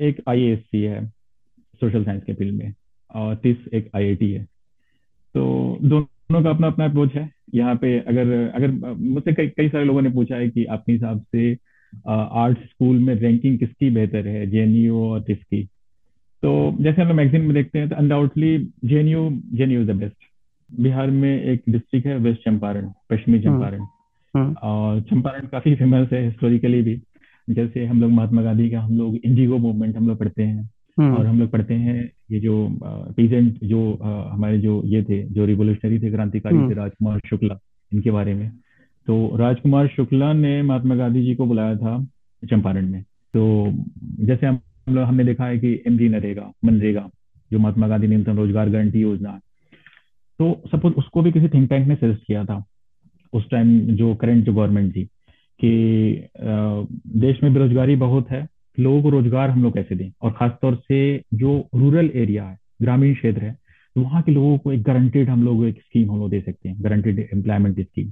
एक आईएएससी है social science के फ़ील्ड में और तीस एक आईआईटी है। तो दोनों का अपना अपना अप्रोच है। यहाँ पे अगर अगर मुझसे कई कई सारे लोगों ने पूछा है कि आपके हिसाब से आर्ट स्कूल में रैंकिंग किसकी बेहतर है जेएनयू और किसकी तो जैसे हम लोग मैगजीन में देखते हैं तो undoubtedly JNU JNU is the best Bihar में एक डिस्ट्रिक्ट है वेस्ट चंपारण पश्चिमी हम्म। चंपारण हम्म। और चंपारण काफ़ी फ़ेमस है हिस्टोरिकली भी। जैसे हम लोग महात्मा गांधी का हम लोग इंडिगो मूवमेंट हम लोग पढ़ते हैं हम्म। और हम लोग पढ़ते हैं ये जो पीजेंट जो हमारे जो ये थे जो रिवोल्यूशनरी थे क्रांतिकारी थे राजकुमार शुक्ला इनके बारे में। तो राजकुमार शुक्ला ने महात्मा गांधी जी को बुलाया था चंपारण में। तो जैसे हम लोग हमने देखा है कि एम जी नरेगा मनरेगा जो महात्मा गांधी न्यूनतम रोज़गार गारंटी योजना तो सपोज़ उसको भी किसी थिंक टैंक ने सजेस्ट किया था उस टाइम जो करंट जो गवर्नमेंट थी। कि देश में बेरोजगारी बहुत है लोगों को रोज़गार हम लोग कैसे दें? और खासतौर से जो रूरल एरिया है ग्रामीण क्षेत्र है तो वहाँ के लोगों को एक गारंटेड हम लोग एक स्कीम हम लोग दे सकते हैं गारंटेड एम्प्लॉयमेंट स्कीम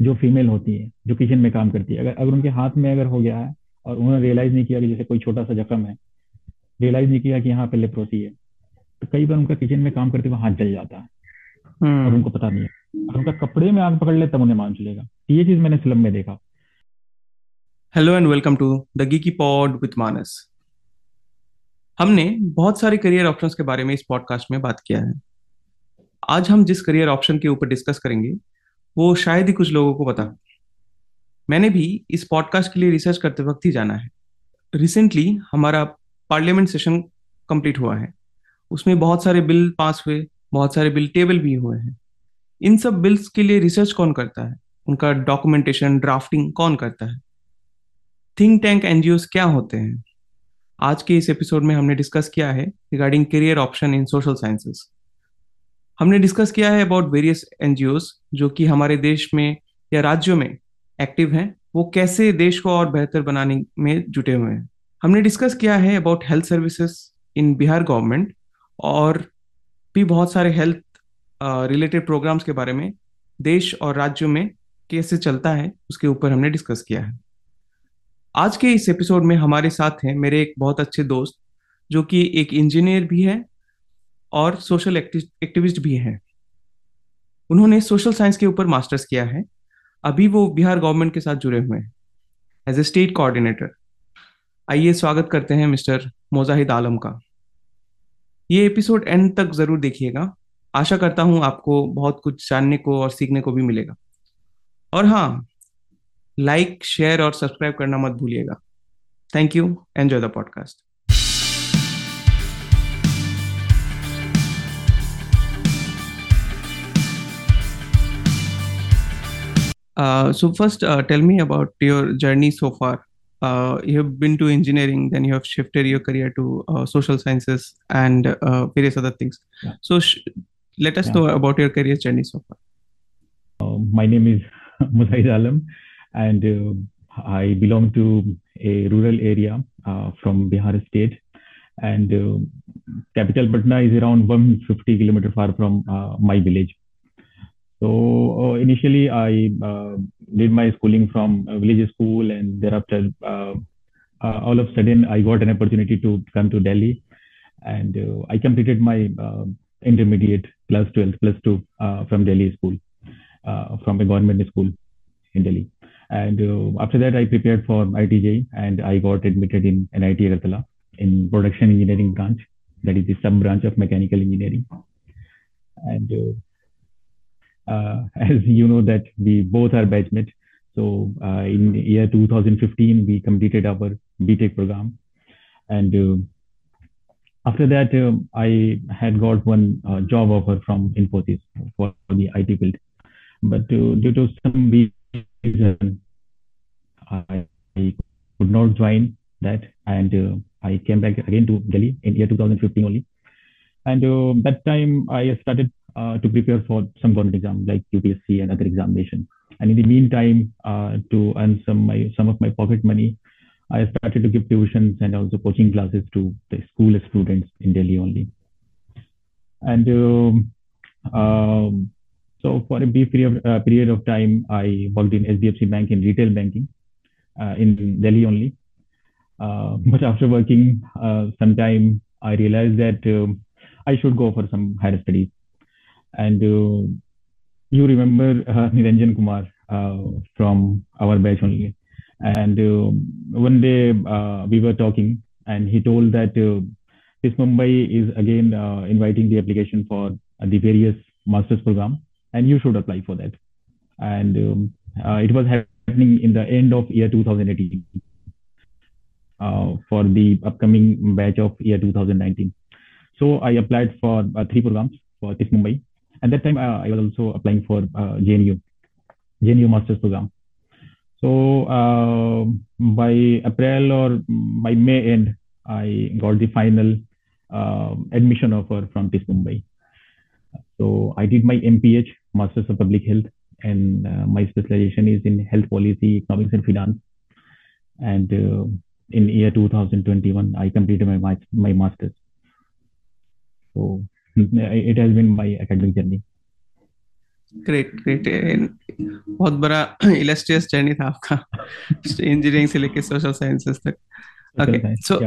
जो फीमेल होती है जो किचन में काम करती है। अगर अगर उनके हाथ में अगर हो गया है और उन्होंने रियलाइज़ नहीं किया कि जैसे कोई छोटा सा जख्म है रियलाइज़ नहीं किया कि यहाँ पे लेप्रोसी है तो कई बार उनका किचन में काम करते हुए हाथ जल जाता है। और हम्म। उनको पता नहीं है। और उनका कपड़े में आग पकड़ ले तब उन्हें मान चलेगा ये चीज़ मैंने फ़िल्म में देखा। Hello and welcome to the geeky pod with Manas हमने बहुत सारे करियर ऑप्शंस के बारे में इस पॉडकास्ट में बात किया है। आज हम जिस करियर ऑप्शन के ऊपर डिस्कस करेंगे, वो शायद ही कुछ लोगों को पता मैंने भी इस पॉडकास्ट के लिए रिसर्च करते वक्त ही जाना है। रिसेंटली हमारा पार्लियामेंट सेशन कंप्लीट हुआ है। उसमें बहुत सारे बिल पास हुए, बहुत सारे बिल टेबल भी हुए हैं। इन सब बिल्स के लिए रिसर्च कौन करता है? उनका डॉक्यूमेंटेशन ड्राफ्टिंग कौन करता है? थिंक टैंक एनजीओ क्या होते हैं? आज के इस एपिसोड में हमने डिस्कस किया है regarding career option in social sciences. हमने डिस्कस किया है अबाउट वेरियस एनजीओ जो कि हमारे देश में या राज्यों में एक्टिव हैं। वो कैसे देश को और बेहतर बनाने में जुटे हुए हैं। हमने डिस्कस किया है about health services in Bihar government और भी बहुत सारे हेल्थ रिलेटेड प्रोग्राम्स के बारे में देश और राज्यों में कैसे चलता है उसके ऊपर हमने डिस्कस किया है। आज के इस एपिसोड में हमारे साथ हैं मेरे एक बहुत अच्छे दोस्त, जो कि एक इंजीनियर भी है और सोशल एक्टिविस्ट भी हैं। उन्होंने सोशल साइंस के ऊपर मास्टर्स किया है। अभी वो बिहार गवर्नमेंट के साथ जुड़े हुए हैं। एज ए स्टेट कोऑर्डिनेटर आइए स्वागत करते हैं मिस्टर मोजाहिद आलम का। ये एपिसोड एंड तक ज़रूर देखिएगा। आशा करता हूँ आपको बहुत कुछ जानने को और सीखने को भी मिलेगा। और हाँ लाइक शेयर और सब्सक्राइब करना मत भूलिएगा thank you enjoy the podcast Uh, so first, uh, tell me about your journey so far. Uh, you have been to engineering, then you have shifted your career to uh, social sciences and uh, various other things. Yeah. So let us yeah. know about your career journey so far. Uh, my name is Muzahid Alam. And uh, I belong to a rural area uh, from Bihar state. And uh, capital Patna is around 150 kilometers far from my village. So initially, I did my schooling from a village school, and thereafter, all of a sudden, I got an opportunity to come to Delhi, and I completed my intermediate plus 12 plus 2 uh, from Delhi school, uh, from a government school in Delhi. And uh, after that, I prepared for ITJ and I got admitted in NIT Agartala in production engineering branch. That is the sub branch of mechanical engineering. And uh, uh, as you know that we both are batchmates. So uh, in year 2015, we completed our BTech program. And uh, after that, uh, I had got one job offer from Infosys for the IT field. But due to some reason, I, could not join that, and uh, I came back again to Delhi in year 2015 only. And uh, that time, I started uh, to prepare for some government exam like UPSC and other examination. And in the meantime, to earn some my some of my pocket money, I started to give tuitions and also coaching classes to the school students in Delhi only. And um, um, so for a brief period, uh, period of time, I worked in SDFC Bank in retail banking uh, in Delhi only. Uh, but after working uh, some time, I realized that uh, I should go for some higher studies. And uh, you remember uh, Niranjan Kumar from our batch only. And one day we were talking, and he told that this Mumbai is again inviting the application for the various master's program, and you should apply for that. And um, uh, it was happening in the end of year 2018 uh, for the upcoming batch of year 2019. So I applied for uh, three programs for TIS Mumbai. And that time uh, I was also applying for uh, JNU, JNU Master's Program. So uh, by April or by May end, I got the final uh, admission offer from TIS Mumbai. So I did my MPH, Masters of Public Health, and uh, my specialization is in health policy, economics, and finance. And uh, in year 2021, I completed my mas- my masters. So it has been my academic journey. Great great बहुत बड़ा illustrious journey था आपका engineering से लेके social sciences तक okay so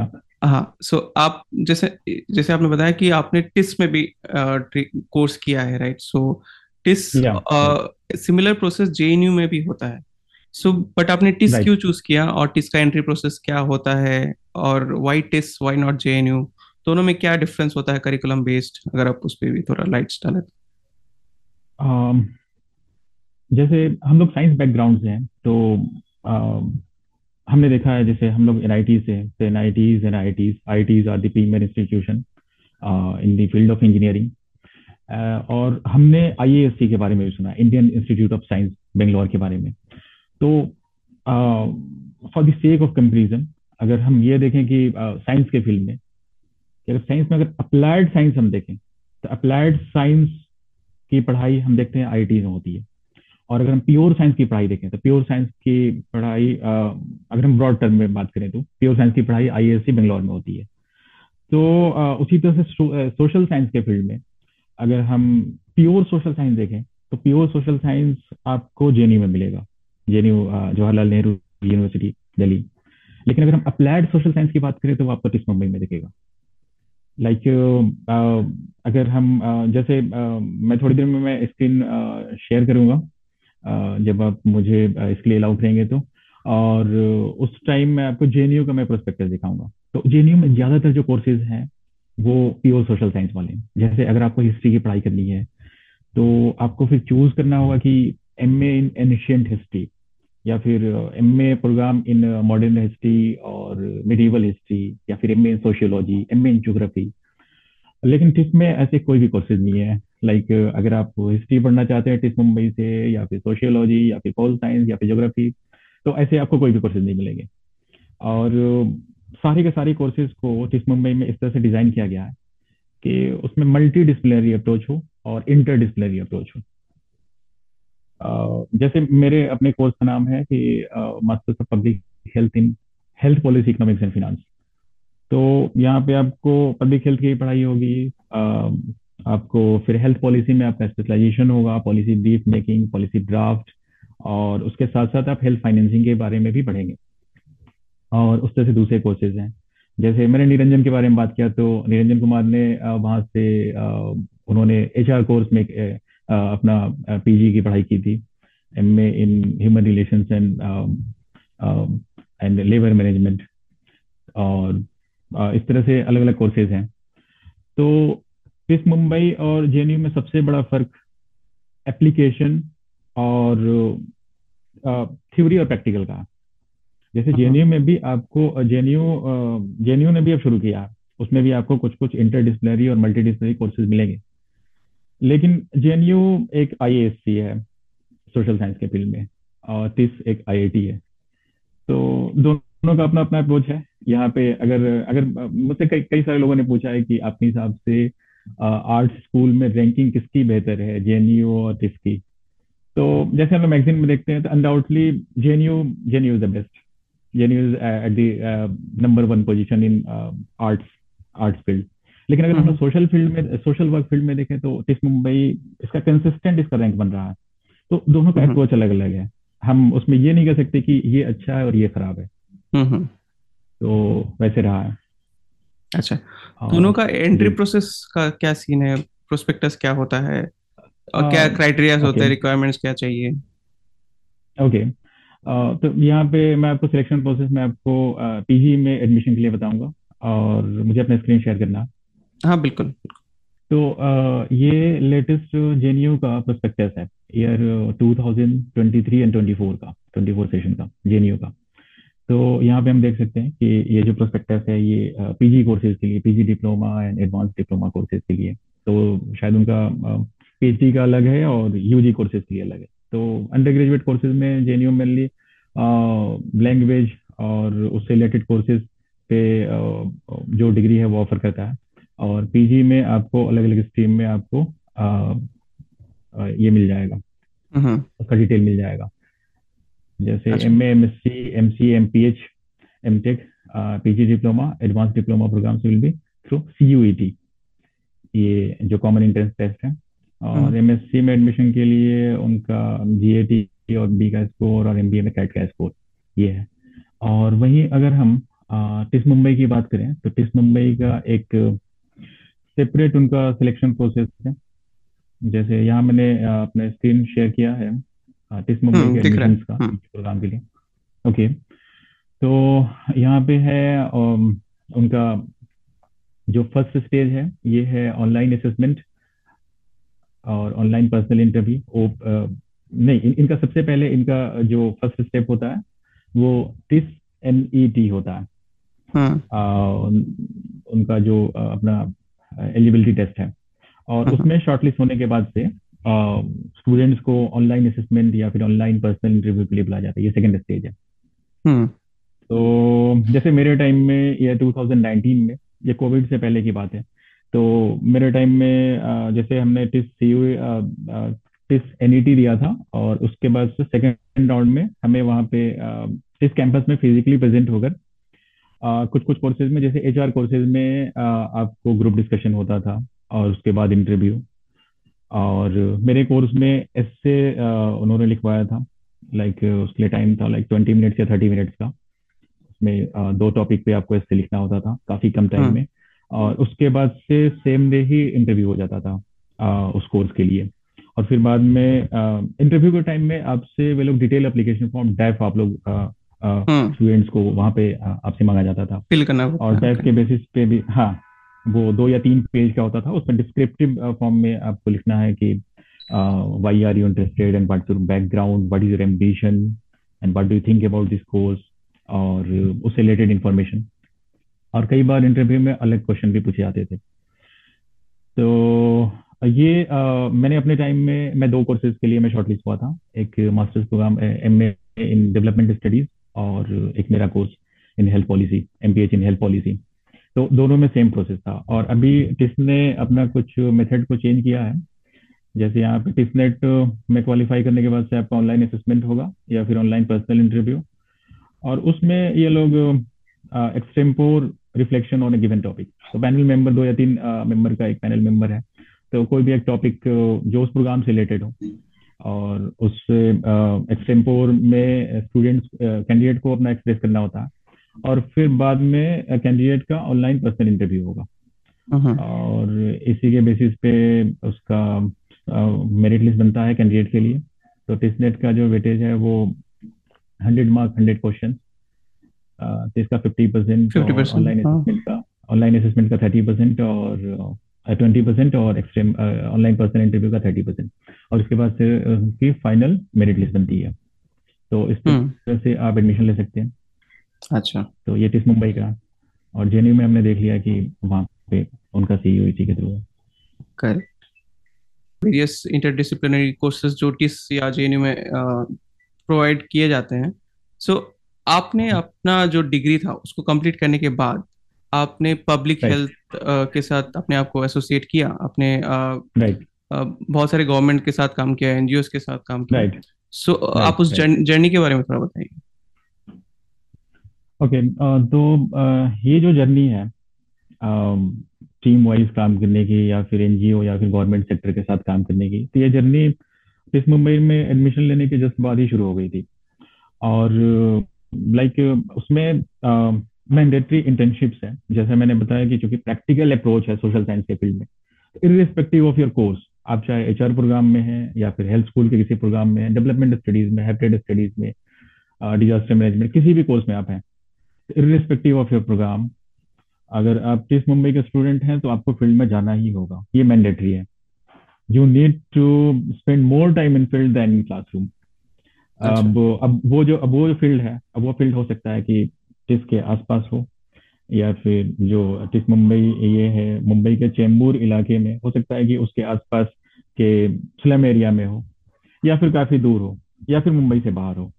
हाँ so आप जैसे जैसे आपने बताया कि आपने टिस में भी कोर्स किया है right so TISS similar process JNU में भी होता है। सो बट आपने टिस Right. क्यों चूज़ किया और टिस का एंट्री प्रोसेस क्या होता है और why TISS why not JNU दोनों में क्या डिफरेंस होता है करिकुलम बेस्ड अगर आप उस पर भी थोड़ा लाइट्स डालें um, जैसे हम लोग साइंस बैकग्राउंड से हैं तो um, हमने देखा है जैसे हम लोग एन आई टी से तो N I Ts N I Ts I Ts are the premier institution in the field of engineering और हमने आई के बारे में भी सुना Indian Institute of Science Bangalore के बारे में। तो for the sake of comparison अगर हम ये देखें कि साइंस uh, के फ़ील्ड में अगर साइंस में अगर अप्लाइड साइंस हम देखें तो अप्लाइड साइंस की पढ़ाई हम देखते हैं आईआईटी में होती है। और अगर हम प्योर साइंस की पढ़ाई देखें तो प्योर साइंस की पढ़ाई अगर हम ब्रॉड टर्म में बात करें तो प्योर साइंस की पढ़ाई आईआईएससी बेंगलोर में होती है। तो उसी तरह से सोशल साइंस के फ़ील्ड में अगर हम प्योर सोशल साइंस देखें तो प्योर सोशल साइंस आपको जेएनयू में मिलेगा। जेएनयू जवाहरलाल नेहरू यूनिवर्सिटी दिल्ली लेकिन अगर हम अप्लाइड सोशल साइंस की बात करें तो वो आपको टिस मुंबई में दिखेगा? लाइक like, uh, अगर हम अ, जैसे अ, मैं थोड़ी देर में मैं स्क्रीन शेयर करूँगा जब आप मुझे इसके लिए अलाउड रहेंगे तो। और उस टाइम मैं आपको जेएनयू का मैं प्रोस्पेक्टिव दिखाऊँगा। तो जेएनयू में ज़्यादातर जो कोर्सेज हैं वो प्योर सोशल साइंस वाले। जैसे अगर आपको हिस्ट्री की पढ़ाई करनी है तो आपको फिर चूज़ करना होगा कि M A in ancient history या फिर M A program in modern history और मिडिवल हिस्ट्री या फिर M A in sociology M A in geography लेकिन टिस में ऐसे कोई भी कोर्सेज नहीं है। लाइक like, अगर आप हिस्ट्री पढ़ना चाहते हैं टिस मुंबई से या फिर सोशियोलॉजी या फिर पोल साइंस या फिर जोग्राफी तो ऐसे आपको कोई भी कोर्सेज नहीं मिलेंगे। और सारे के सारे कोर्सेज को टिस मुंबई में इस तरह से डिज़ाइन किया गया है कि उसमें मल्टी डिसिप्लिनरी अप्रोच हो और इंटर डिसिप्लिनरी अप्रोच हो जैसे मेरे अपने कोर्स का नाम है कि masters of public health in health policy economics and finance तो यहाँ पे आपको पब्लिक हेल्थ की पढ़ाई होगी आपको फिर हेल्थ पॉलिसी में आपका स्पेशलाइजेशन होगा policy brief making policy draft और उसके साथ साथ आप हेल्थ फाइनेंसिंग के बारे में भी पढ़ेंगे। और उस तरह से दूसरे कोर्सेज हैं। जैसे मैंने निरंजन के बारे में बात किया तो निरंजन कुमार ने वहाँ से उन्होंने एचआर कोर्स में अपना पीजी की पढ़ाई की थी। MA in human relation and and labour management और इस तरह से अलग अलग कोर्सेज हैं। तो इस मुंबई और जेएनयू में सबसे बड़ा फ़र्क एप्लीकेशन और थ्योरी और प्रैक्टिकल का। जैसे हाँ। जेएनयू में भी आपको जेएनयू जेएनयू ने भी अब शुरू किया। उसमें भी आपको कुछ कुछ इंटर इंटरडिसिप्लिनरी और मल्टीडिसिप्लिनरी कोर्सेज मिलेंगे। लेकिन जेएनयू एक आईएएससी है सोशल साइंस के फ़ील्ड में और टिस एक आईआईटी है। तो दोनों का अपना अपना अप्रोच है। यहाँ पे अगर अगर मुझसे कई कई सारे लोगों ने पूछा है कि अपने हिसाब से आर्ट स्कूल में रैंकिंग किसकी बेहतर है जेएनयू और टिस की? तो जैसे हम लोग मैगजीन में देखते हैं तो undoubtedly JNU JNU is the best JNU is at the number one position in arts arts field लेकिन अगर हम लोग सोशल फ़ील्ड में सोशल वर्क फ़ील्ड में देखें तो टिस मुंबई इसका कंसिस्टेंट इसका रैंक बन रहा है। तो दोनों का हम्म। अप्रोच अलग अलग है। हम उसमें ये नहीं कह सकते कि ये अच्छा है और ये खराब है। हम्म तो वैसे रहा है। अच्छा। दोनों का एंट्री प्रोसेस का क्या सीन है? प्रोस्पेक्टस क्या होता है? और क्या क्राइटेरियाज होते हैं? रिक्वायरमेंट्स क्या चाहिए? ओके तो यहाँ पे मैं आपको सिलेक्शन प्रोसेस में आपको पीजी में एडमिशन के लिए बताऊँगा और मुझे अपना स्क्रीन शेयर करना। हाँ बिल्कुल। तो ये लेटेस्ट जेएनयू का प्रोस्पेक्टस है ईयर 2023 एंड 24 का 24 सेशन का जेएनयू का। तो यहाँ पे हम देख सकते हैं कि ये जो प्रोस्पेक्टस है ये पीजी कोर्सेज के लिए PG diploma and advance diploma courses के लिए। तो शायद उनका पीएचडी का अलग है और यूजी कोर्सेज के लिए अलग है। तो अंडर ग्रेजुएट कोर्सेज में जेएनयू मेनली लैंग्वेज और उससे रिलेटेड कोर्सेज पे जो डिग्री है वो ऑफ़र करता है। और पीजी में आपको अलग अलग स्ट्रीम में आपको ये मिल जाएगा। हम्म। उसका डिटेल मिल जाएगा। जैसे M A M S C M C M P H M tech PG diploma advance diploma program will be through C U E T ये जो कॉमन इंट्रेंस टेस्ट है। और हम्म। एमएससी में एडमिशन के लिए उनका जीएटी और बी का स्कोर और एमबीए में कैट का स्कोर ये है। और वहीं अगर हम टिस मुंबई की बात करें तो टिस मुंबई का एक सेपरेट उनका सिलेक्शन प्रोसेस है। जैसे यहाँ मैंने अपना स्क्रीन शेयर किया है टिस मुंबई के हम्म है। एडमिशन्स का हम्म। प्रोग्राम के लिए। ओके तो यहाँ पे है उनका जो फ़र्स्ट स्टेज है ये है ऑनलाइन असेसमेंट और ऑनलाइन पर्सनल इंटरव्यू नहीं इन, इनका सबसे पहले इनका जो फ़र्स्ट स्टेप होता है वो टिस एन ई टी होता है। हम्म अ, उन, उनका जो अपना एलिजिबिलिटी टेस्ट है। और हम्म उसमें शॉर्टलिस्ट होने के बाद से स्टूडेंट्स को ऑनलाइन असेसमेंट या फिर ऑनलाइन पर्सनल इंटरव्यू के लिए बुलाया जाता है। ये सेकंड स्टेज है। हम्म तो जैसे मेरे टाइम में या 2019 में ये कोविड से पहले की बात है। तो मेरे टाइम में जैसे हमने TISS C U TISS NET दिया था और उसके बाद से सेकंड राउंड में हमें वहाँ पे टिस कैंपस में फिजिकली प्रेजेंट होकर कुछ कुछ कोर्सेज में जैसे एचआर कोर्सेज में आपको ग्रुप डिस्कशन होता था और उसके बाद इंटरव्यू और मेरे कोर्स में ऐसे उन्होंने लिखवाया था लाइक उसके लिए टाइम था लाइक ट्वेंटी मिनट्स या थर्टी मिनट्स का। उसमें दो टॉपिक पे आपको ऐसे लिखना होता था काफ़ी कम टाइम हम्म में। और उसके बाद से सेम डे ही इंटरव्यू हो जाता था अ, उस कोर्स के लिए। और फिर बाद में इंटरव्यू के टाइम में आपसे वे लोग डिटेल एप्लीकेशन फॉर्म डैफ आप लोग हम्म। स्टूडेंट्स को वहाँ पे आपसे मांगा जाता था। फिल करना और डैफ के बेसिस पे भी हाँ वो दो या तीन पेज का होता था उसमें डिस्क्रिप्टिव फॉर्म में आपको लिखना है कि why are you interested and what's your background what is your ambition and what do think about this course और उससे रिलेटेड इंफॉर्मेशन और कई बार इंटरव्यू में अलग क्वेश्चन भी पूछे जाते थे। तो ये अ, मैंने अपने टाइम में मैं दो कोर्सेज के लिए मैं शॉर्टलिस्ट हुआ था। एक masters program M in development studies और एक मेरा course in health policy MPH in health policy तो दोनों में सेम प्रोसेस था। और अभी टिस ने अपना कुछ मेथड को चेंज किया है। जैसे यहाँ पे टिसनेट में क्वालिफाई करने के बाद से आपका ऑनलाइन असेसमेंट होगा या फिर ऑनलाइन पर्सनल इंटरव्यू और उसमें ये लोग extempore reflection on a given topic तो पैनल मेंबर दो या तीन मेंबर का एक पैनल मेंबर है। तो कोई भी एक टॉपिक जो उस प्रोग्राम से रिलेटेड हो। और उस एक्सटेम्पोर में स्टूडेंट्स कैंडिडेट को अपना एक्सप्रेस करना होता है। और फिर बाद में कैंडिडेट का ऑनलाइन पर्सनल इंटरव्यू होगा। हम्म। और इसी के बेसिस पे उसका मेरिट लिस्ट बनता है कैंडिडेट के लिए। तो टिसनेट का जो वेटेज है वो हंड्रेड मार्क हंड्रेड क्वेश्चन तो इसका फिफ्टी परसेंट ऑनलाइन असेसमेंट का ऑनलाइन असेसमेंट का थर्टी परसेंट और ट्वेंटी परसेंट और एक्सट्रीम ऑनलाइन पर्सनल इंटरव्यू का थर्टी परसेंट और उसके बाद से उनकी फाइनल मेरिट लिस्ट बनती है। तो इस हम्म। तरह से आप एडमिशन ले सकते हैं। अच्छा। तो ये टिस मुंबई का। और जेएनयू में हमने देख लिया कि वहाँ पे उनका सीईओ के थ्रू। है करेक्ट। वेरियस इंटरडिसिप्लिनरी कोर्सेज जो टिस या जेएनयू में प्रोवाइड किए जाते हैं। सो आपने अपना जो डिग्री था उसको कंप्लीट करने के बाद आपने पब्लिक हेल्थ के साथ अपने आप को एसोसिएट किया आपने बहुत सारे गवर्नमेंट के साथ काम किया एनजीओ के साथ काम किया। राइट सो आप उस जर्नी के बारे में थोड़ा बताइए। ओके okay, तो ये जो जर्नी है टीम वाइज काम करने की या फिर एनजीओ या फिर गवर्नमेंट सेक्टर के साथ काम करने की तो ये जर्नी इस मुंबई में एडमिशन लेने के जस्ट बाद ही शुरू हो गई थी। और लाइक like, उसमें मैंडेटरी इंटर्नशिप्स है। जैसे मैंने बताया कि चूँकि प्रैक्टिकल अप्रोच है सोशल साइंस के फ़ील्ड में इरिस्पेक्टिव ऑफ़ योर कोर्स आप चाहे एचआर प्रोग्राम में है या फिर हेल्थ स्कूल के किसी प्रोग्राम में डेवलपमेंट स्टडीज़ में हेपेटाइटिस स्टडीज़ में डिजास्टर मैनेजमेंट किसी भी कोर्स में आप हैं इरिस्पेक्टिव ऑफ़ योर प्रोग्राम अगर आप जिस मुंबई के स्टूडेंट हैं तो आपको फ़ील्ड में जाना ही होगा। ये मैंडेटरी है। You need to spend more time in field than in classroom अब अब वो जो, अब वो जो फ़ील्ड है, अब वो फ़ील्ड हो सकता है कि जिसके आसपास हो, या फिर जो जिस मुंबई ये है, मुंबई के चेंबूर इलाके में हो सकता है कि उसके आसपास के स्लम एरिया में हो, या फिर काफ़ी दूर हो, या फिर मुंबई से बाहर हो।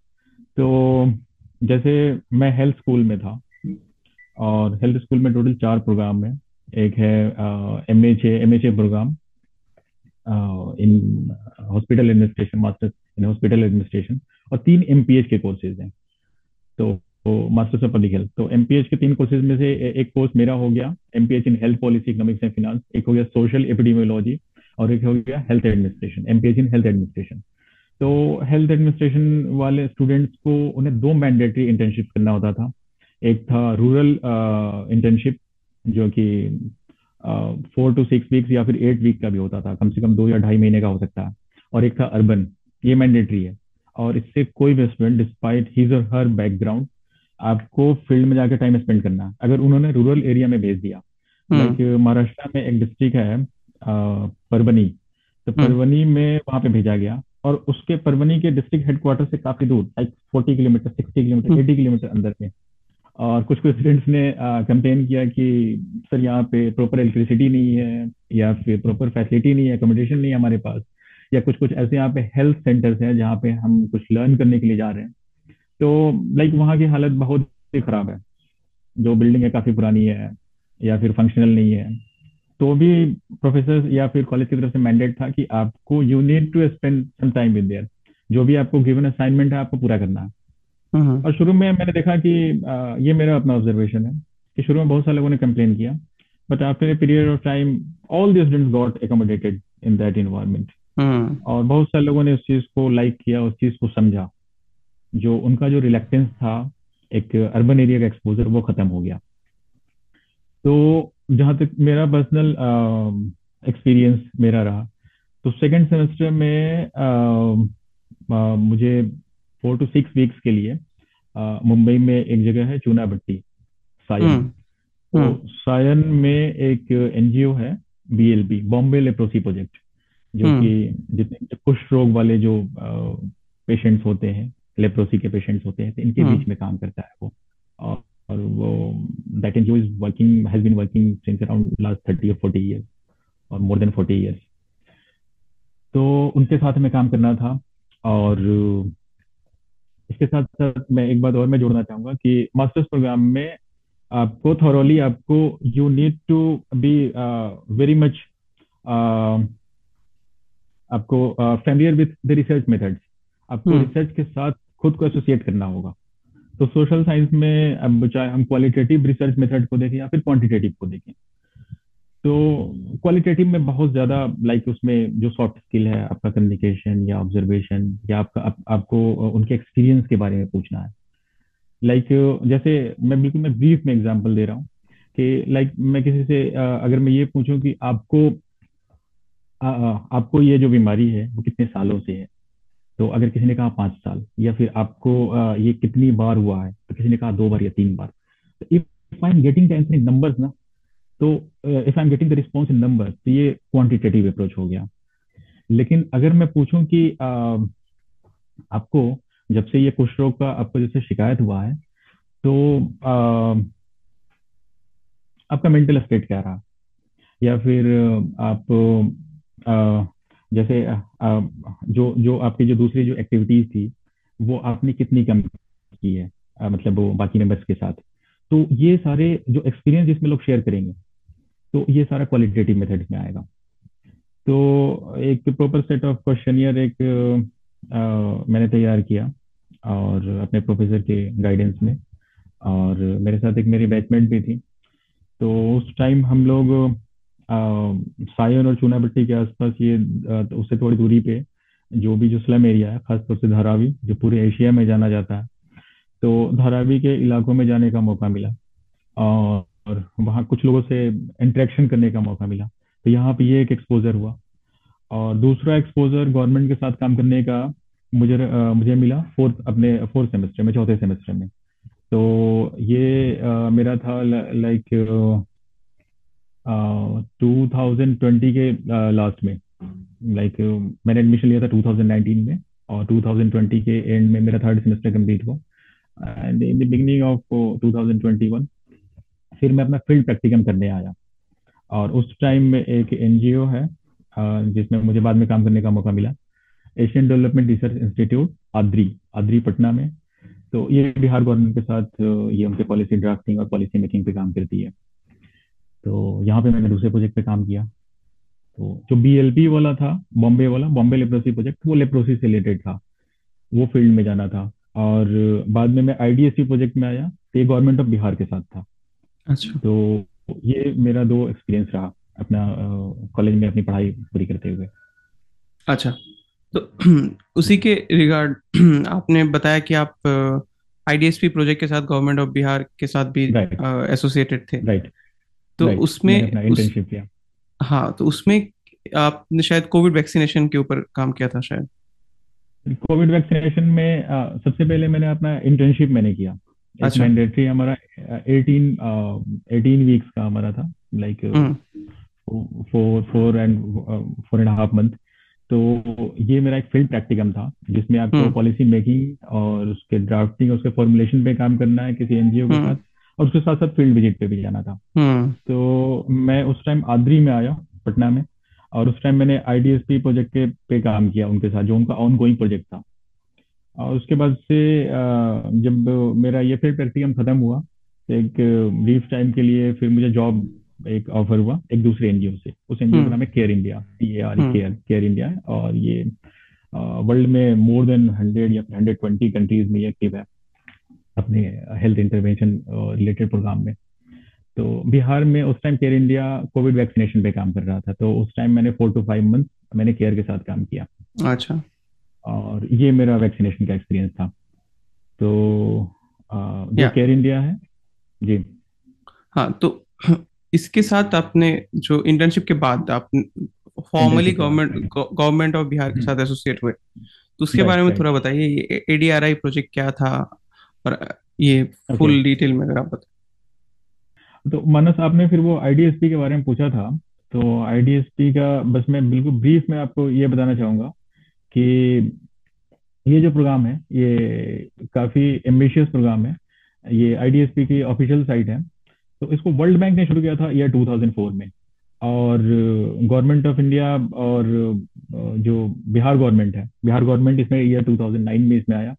तो जैसे मैं हेल्थ स्कूल में था, और हेल्थ स्कूल में टोटल चार प्रोग्राम है। एक है M H M H A program in hospital administration masters in hospital administration और तीन एम के कोर्सेज हैं। तो मास्टर्स ऑफ़ पब्लिक हेल्थ तो एम के तीन कोर्सेज में से एक कोर्स मेरा हो गया MPH in health policy economics and finance एक हो गया सोशल एपिडेमियोलॉजी और एक हो गया health administration M in health administration तो हेल्थ एडमिनिस्ट्रेशन वाले स्टूडेंट्स को उन्हें दो मैंडेटरी इंटर्नशिप करना होता था। एक था रूरल इंटर्नशिप जो कि फोर टू सिक्स वीक्स या फिर एट वीक का भी होता था, कम से कम दो या ढाई महीने का हो सकता है। और एक था अर्बन ये मैंडेटरी है। और इससे कोई भी स्टूडेंट डिस्पाइट हिज और हर बैकग्राउंड आपको फ़ील्ड में जाकर टाइम स्पेंड करना है। अगर उन्होंने रूरल एरिया में भेज दिया लाइक हम्म। महाराष्ट्र में एक डिस्ट्रिक्ट है परवनी। तो हम्म। परवनी में वहाँ पे भेजा गया। और उसके परवनी के डिस्ट्रिक्ट हेडक्वार्टर से काफ़ी दूर like forty kilometre sixty kilometre eighty kilometre अंदर में और कुछ कुछ स्टूडेंट्स ने कंप्लेन किया कि सर यहाँ पे प्रॉपर इलेक्ट्रिसिटी नहीं है या फिर प्रॉपर फैसिलिटी नहीं है अकोमोडेशन नहीं है हमारे पास। या कुछ कुछ ऐसे यहाँ पे हेल्थ सेंटर्स हैं जहाँ पे हम कुछ लर्न करने के लिए जा रहे हैं। तो लाइक वहाँ की हालत बहुत ही खराब है। जो बिल्डिंग है काफ़ी पुरानी है या फिर फंक्शनल नहीं है। तो भी प्रोफेसर या फिर कॉलेज की तरफ़ से मैंडेट था कि आपको you need to spend some time with their जो भी आपको गिवन असाइनमेंट है आपको पूरा करना है। हम्म। और शुरू में मैंने देखा कि आ, ये मेरा अपना ऑब्जर्वेशन है कि शुरू में बहुत सारे लोगों ने कंप्लेन किया but after a period of time all the students got accommodated in that environment और बहुत सारे लोगों ने उस चीज़ को लाइक किया उस चीज़ को समझा। जो उनका जो रिलेक्टेंस था एक अर्बन एरिया का एक्सपोजर वो खत्म हो गया। तो जहाँ तक मेरा पर्सनल एक्सपीरियंस मेरा रहा तो सेकेंड सेमेस्टर में आ, आ, मुझे फोर टू सिक्स वीक्स के लिए मुंबई में एक जगह है चूना भट्टी सायन। हम्म, तो हम्म। सायन में एक एनजीओ है बीएलबी बॉम्बे लेप्रोसी प्रोजेक्ट जो हम्म। कि जितने कुष्ठ रोग वाले जो पेशेंट्स होते हैं लेप्रोसी के पेशेंट्स होते हैं तो इनके बीच में काम करता है वो। और, और वो that NGO is working has been working since around last thirty और फोर्टी ईयर्स और मोर देन फोर्टी ईयर्स तो उनके साथ में काम करना था और इसके साथ साथ मैं एक बात और मैं जोड़ना चाहूँगा कि मास्टर्स प्रोग्राम में आपको थॉरली आपको you need to be very much आपको familiar with the research methods आपको रिसर्च हम्म। के साथ खुद को एसोसिएट करना होगा। तो सोशल साइंस में अब चाहे हम क्वालिटेटिव रिसर्च मेथड को देखें या फिर क्वांटिटेटिव को देखें। तो क्वालिटेटिव में बहुत ज़्यादा लाइक उसमें जो सॉफ्ट स्किल है आपका कम्युनिकेशन या ऑब्जर्वेशन या आपका आप, आपको उनके एक्सपीरियंस के बारे में पूछना है। लाइक like, जैसे मैं बिल्कुल मैं ब्रीफ में एग्जांपल दे रहा हूँ कि लाइक like, मैं किसी से अगर मैं ये पूछूँ कि आपको आ, आपको ये जो बीमारी है वो कितने सालों से है? तो अगर किसी ने कहा पाँच साल या फिर आपको आ, ये कितनी बार हुआ है तो किसी ने कहा दो बार या तीन बार। If I am getting the in numbers ना तो if I am getting the response in number तो ये क्वांटिटेटिव अप्रोच हो गया। लेकिन अगर मैं पूछूँ कि uh, आपको जब से ये कुष्ठ रोग का आपको जैसे शिकायत हुआ है तो uh, आपका मेंटल स्टेट क्या रहा? या फिर आप जैसे जो जो आपकी जो दूसरी जो एक्टिविटीज़ थी वो आपने कितनी कम की है? मतलब वो बाकी मेंबर्स के साथ। तो ये सारे जो एक्सपीरियंस जिसमें लोग शेयर करेंगे तो ये सारा क्वालिटेटिव मेथड में आएगा। तो एक प्रॉपर सेट ऑफ़ क्वेश्चन एक आ, मैंने तैयार किया और अपने प्रोफेसर के गाइडेंस में और मेरे साथ एक मेरी बैचमेंट भी थी। तो उस टाइम हम लोग सायन और चूनाभट्टी के आसपास ये तो उससे थोड़ी दूरी पे जो भी जो स्लम एरिया है खासतौर से धारावी जो पूरे एशिया में जाना जाता है तो धारावी के इलाकों में जाने का मौका मिला और, वहाँ कुछ लोगों से इंटरेक्शन करने का मौका मिला। तो यहाँ पे ये एक एक्सपोजर हुआ और दूसरा एक्सपोजर गवर्नमेंट के साथ काम करने का मुझे अ, मुझे मिला फोर्थ अपने फोर्थ सेमेस्टर में चौथे सेमेस्टर में। तो ये अ, मेरा था लाइक टू थाउज़ेंड ट्वेंटी के लास्ट में। लाइक मैंने एडमिशन लिया था 2019 में और 2020 के एंड में मेरा थर्ड सेमेस्टर कंप्लीट हुआ। And in the beginning of 2021 फिर मैं अपना फ़ील्ड प्रैक्टिकम करने आया। और उस टाइम में एक एनजीओ है अ, जिसमें मुझे बाद में काम करने का मौका मिला। Asian development research institute ADRI ADRI Patna में। तो ये बिहार गवर्नमेंट के साथ ये उनके पॉलिसी ड्राफ्टिंग और पॉलिसी मेकिंग पे काम करती है। तो यहाँ पे मैंने दूसरे प्रोजेक्ट पे काम किया। तो जो बीएलपी वाला था बॉम्बे वाला बॉम्बे लेप्रोसी प्रोजेक्ट वो लेप्रोसी से रिलेटेड था। वो फ़ील्ड में जाना था। और बाद में मैं आईडीएससी प्रोजेक्ट में आया तो ये गवर्नमेंट ऑफ़ बिहार के साथ था। अच्छा। तो ये मेरा दो एक्सपीरियंस रहा अपना कॉलेज में अपनी पढ़ाई पूरी करते हुए। अच्छा। तो उसी के रिगार्ड आपने बताया कि आप आईडीएसपी प्रोजेक्ट के साथ गवर्नमेंट ऑफ़ बिहार के साथ भी एसोसिएटेड थे। राइट तो राइट उसमें उस किया। हाँ तो उसमें आपने शायद कोविड वैक्सीनेशन के ऊपर काम किया था शायद। कोविड वैक्सीनेशन में अ, सबसे पहले मैंने अपना इंटर्नशिप मैंने किया। अच्छा। मैंडेटरी हमारा एटीन एटीन वीक्स का हमारा था like hmm. Four four and four and half month तो ये मेरा एक फ़ील्ड प्रैक्टिकम था जिसमें आपको हम्म। पॉलिसी मेकिंग और उसके ड्राफ्टिंग उसके फॉर्मुलेशन पे काम करना है किसी एनजीओ के हम्म। साथ और उसके साथ साथ फ़ील्ड विज़िट पे भी जाना था। हम्म। तो मैं उस टाइम आद्री में आया पटना में और उस टाइम मैंने आईडीएसपी प्रोजेक्ट के पे काम किया उनके साथ जो उनका ऑन गोइंग प्रोजेक्ट था। और उसके बाद से जब मेरा ये फिर प्रैक्टिकम खत्म हुआ तो एक ब्रीफ टाइम के लिए फिर मुझे जॉब एक ऑफ़र हुआ एक दूसरे एनजीओ से। उस एनजीओ का हम्म। नाम है care India A R care care India और ये वर्ल्ड में मोर देन हंड्रेड या हंड्रेड ट्वेंटी कंट्रीज़ में एक्टिव है। अपने हेल्थ इंटरवेंशन रिलेटेड प्रोग्राम में। तो बिहार में उस time care India covid vaccination पे काम कर रहा था तो उस टाइम मैंने फोर टू फाइव मंथ मैंने केयर के साथ काम किया। अच्छा। और ये मेरा वैक्सीनेशन का एक्सपीरियंस था। तो अ, जो केयर इंडिया है? जी। हाँ तो इसके साथ आपने जो इंटर्नशिप के बाद आप formally government government of Bihar के हम्म, साथ एसोसिएट हुए तो उसके बारे में थोड़ा बताइए ये एडीआरआई प्रोजेक्ट क्या था? और ये फुल डिटेल में अगर आप बता तो मानस आपने फिर वो आईडीएसपी के बारे में पूछा था। तो आईडीएसपी का बस मैं बिल्कुल ब्रीफ में आपको ये बताना चाहूँगा कि ये जो प्रोग्राम है ये काफ़ी एम्बिशियस प्रोग्राम है। ये आईडीएसपी की ऑफिशियल साइट है। तो इसको वर्ल्ड बैंक ने शुरू किया था ईयर 2004 में। और गवर्नमेंट ऑफ़ इंडिया और जो बिहार गवर्नमेंट है बिहार गवर्नमेंट इसमें ईयर 2009 में इसमें आया।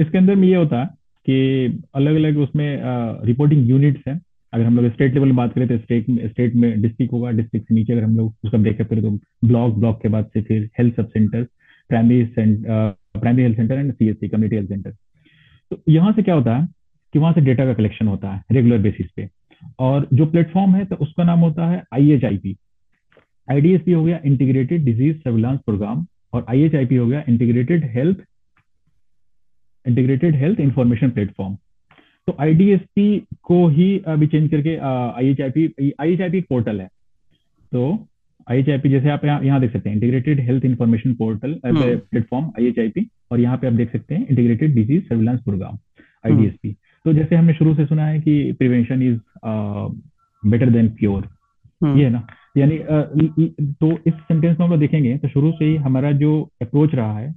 इसके अंदर में ये होता है कि अलग अलग उसमें रिपोर्टिंग यूनिट्स हैं। अगर हम लोग स्टेट लेवल में बात करें तो स्टेट में स्टेट में डिस्ट्रिक्ट होगा डिस्ट्रिक्ट से नीचे अगर हम लोग उसका ब्रेकअप करें तो ब्लॉक ब्लॉक के बाद से फिर हेल्थ सब centre primary primary health centre and CSC community health centre तो यहाँ से क्या होता है कि वहाँ से डेटा का कलेक्शन होता है रेगुलर बेसिस पे। और जो प्लेटफॉर्म है तो उसका नाम होता है आईएचआईपी आईडीएसपी हो गया इंटीग्रेटेड डिज़ीज़ सर्विलांस प्रोग्राम और आईएचआईपी हो गया integrated health integrated health information platform तो आईडीएसपी को ही अभी चेंज करके आईएचआईपी आईएचआईपी एक पोर्टल है। तो आईएचआईपी जैसे आप यहाँ यहाँ देख सकते हैं integrated health information portal platform IHIP और यहाँ पे आप देख सकते हैं integrated disease surveillance programme IDSP तो जैसे हमने शुरू से सुना है कि prevention is better than cure ये है ना? यानी तो इस सेंटेंस में हम लोग देखेंगे तो शुरू से ही हमारा जो अप्रोच रहा है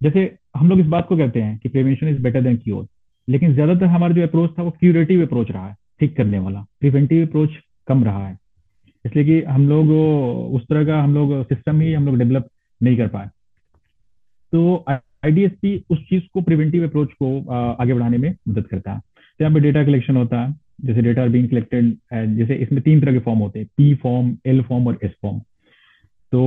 जैसे हम लोग इस बात को कहते हैं कि prevention is better than cure लेकिन ज़्यादातर हमारा जो अप्रोच था वो क्यूरेटिव अप्रोच रहा है, ठीक करने वाला। प्रिवेंटिव अप्रोच कम रहा है। इसलिए कि हम लोग उस तरह का हम लोग सिस्टम ही हम लोग डेवलप नहीं कर पाए। तो आईडीएसपी उस चीज़ को प्रिवेंटिव अप्रोच को आगे बढ़ाने में मदद करता है। तो यहाँ पे डेटा कलेक्शन होता है, जैसे डेटा आर बीइंग कलेक्टेड जैसे इसमें तीन तरह के फॉर्म होते हैं पी फॉर्म एल फॉर्म और एस फॉर्म तो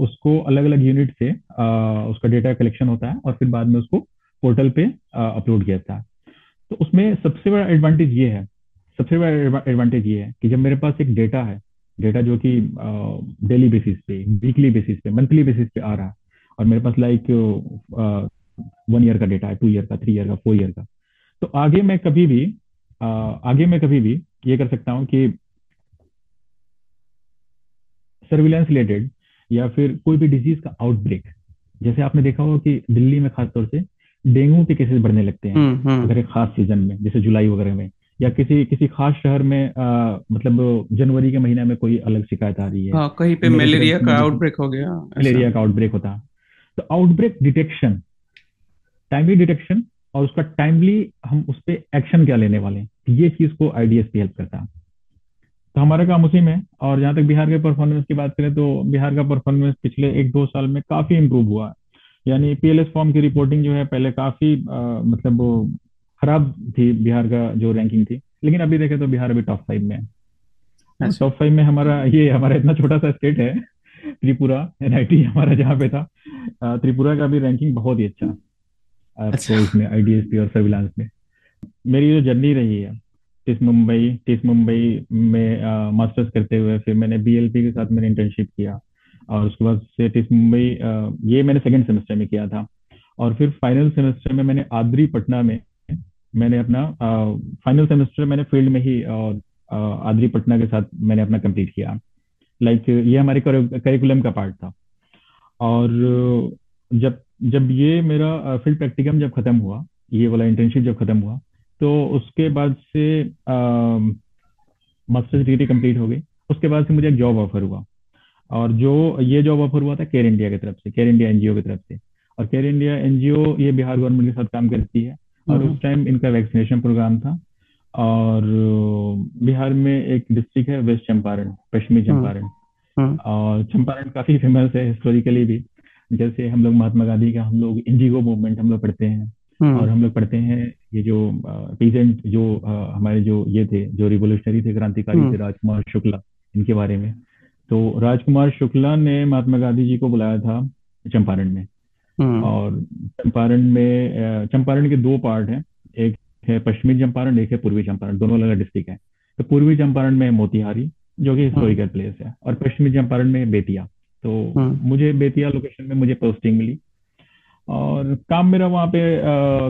उसको अलग अलग यूनिट से अ, उसका डेटा कलेक्शन होता है और फिर बाद में उसको पोर्टल पे अपलोड किया जाता है। तो उसमें सबसे बड़ा एडवांटेज ये है सबसे बड़ा एडवांटेज ये है कि जब मेरे पास एक डेटा है डेटा जो कि डेली बेसिस पे वीकली बेसिस पे मंथली बेसिस पे आ रहा है और मेरे पास लाइक वन ईयर का डेटा है टू ईयर का थ्री ईयर का फोर ईयर का तो आगे मैं कभी भी आ, आगे मैं कभी भी ये कर सकता हूँ कि सर्विलेंस रिलेटेड या फिर कोई भी डिज़ीज़ का आउटब्रेक जैसे आपने देखा होगा कि दिल्ली में खासतौर से डेंगू के केसेस बढ़ने लगते हैं। हम्म हम्म। अगर एक खास सीज़न में जैसे जुलाई वगैरह में या किसी किसी खास शहर में आ, मतलब जनवरी के महीने में कोई अलग शिकायत आ रही है। हाँ कहीं पे मलेरिया का आउटब्रेक हो गया मलेरिया का आउटब्रेक होता। तो आउटब्रेक डिटेक्शन टाइमली डिटेक्शन और उसका टाइमली हम उस पर एक्शन क्या लेने वाले हैं? ये चीज़ को आईडीएसपी हेल्प करता। है तो हमारा काम उसी में और जहाँ तक बिहार के परफॉर्मेंस की बात करें तो बिहार का परफॉर्मेंस पिछले एक दो साल में काफ़ी इम्प्रूव हुआ है। यानी पीएलएस फॉर्म की रिपोर्टिंग जो है पहले काफ़ी अ, मतलब वो खराब थी बिहार का जो रैंकिंग थी। लेकिन अभी देखें तो बिहार अभी टॉप फाइव में है। अच्छा। टॉप फाइव में हमारा ये हमारा इतना छोटा सा स्टेट है त्रिपुरा एनआईटी हमारा जहाँ पे था। त्रिपुरा का भी रैंकिंग बहुत ही अच्छा है। अच्छा। इसमें आईडीएसपी और सर्विलांस में। मेरी जो जर्नी रही है टिस मुंबई टिस मुंबई में मास्टर्स करते हुए फिर मैंने बीएलपी के साथ मैंने इंटर्नशिप किया। और उसके बाद से टिस मुंबई ये मैंने सेकंड सेमेस्टर में किया था। और फिर फाइनल सेमेस्टर में मैंने आद्री पटना में मैंने अपना फाइनल सेमेस्टर मैंने फ़ील्ड में ही और आद्री पटना के साथ मैंने अपना कंप्लीट किया। लाइक like, ये हमारे करिकुलम का पार्ट था। और जब जब ये मेरा फ़ील्ड प्रैक्टिकम जब खत्म हुआ ये वाला इंटर्नशिप जब खत्म हुआ तो उसके बाद से मास्टर्स डिग्री कंप्लीट हो गई। उसके बाद से मुझे एक जॉब ऑफ़र हुआ। और जो ये जॉब ऑफ़र हुआ था केयर इंडिया की तरफ़ से केयर इंडिया एनजीओ की तरफ़ से। और केयर इंडिया एनजीओ ये बिहार गवर्नमेंट के साथ काम करती है। और हम्म। उस टाइम इनका वैक्सीनेशन प्रोग्राम था। और बिहार में एक डिस्ट्रिक्ट है वेस्ट चंपारण पश्चिमी हम्म। चंपारण हम्म। और चंपारण काफ़ी फ़ेमस है हिस्टोरिकली भी। जैसे हम लोग महात्मा गांधी का हम लोग इंडिगो मूवमेंट हम लोग पढ़ते हैं। और हम्म हम लोग पढ़ते हैं ये जो पीजेंट जो हमारे जो ये थे जो रिवोल्यूशनरी थे क्रांतिकारी थे हम्म राजकुमार शुक्ला इनके बारे में। तो राजकुमार शुक्ला ने महात्मा गांधी जी को बुलाया था चंपारण में। हम्म। और चंपारण में चंपारण के दो पार्ट हैं। एक है पश्चिमी चंपारण एक है पूर्वी चंपारण दोनों अलग डिस्ट्रिक्ट है। तो पूर्वी चंपारण में मोतिहारी जो कि हम्म। हिस्टोरिकल प्लेस है और पश्चिमी चंपारण में बेतिया। तो हम्म। मुझे बेतिया लोकेशन में मुझे पोस्टिंग मिली। और काम मेरा वहाँ पे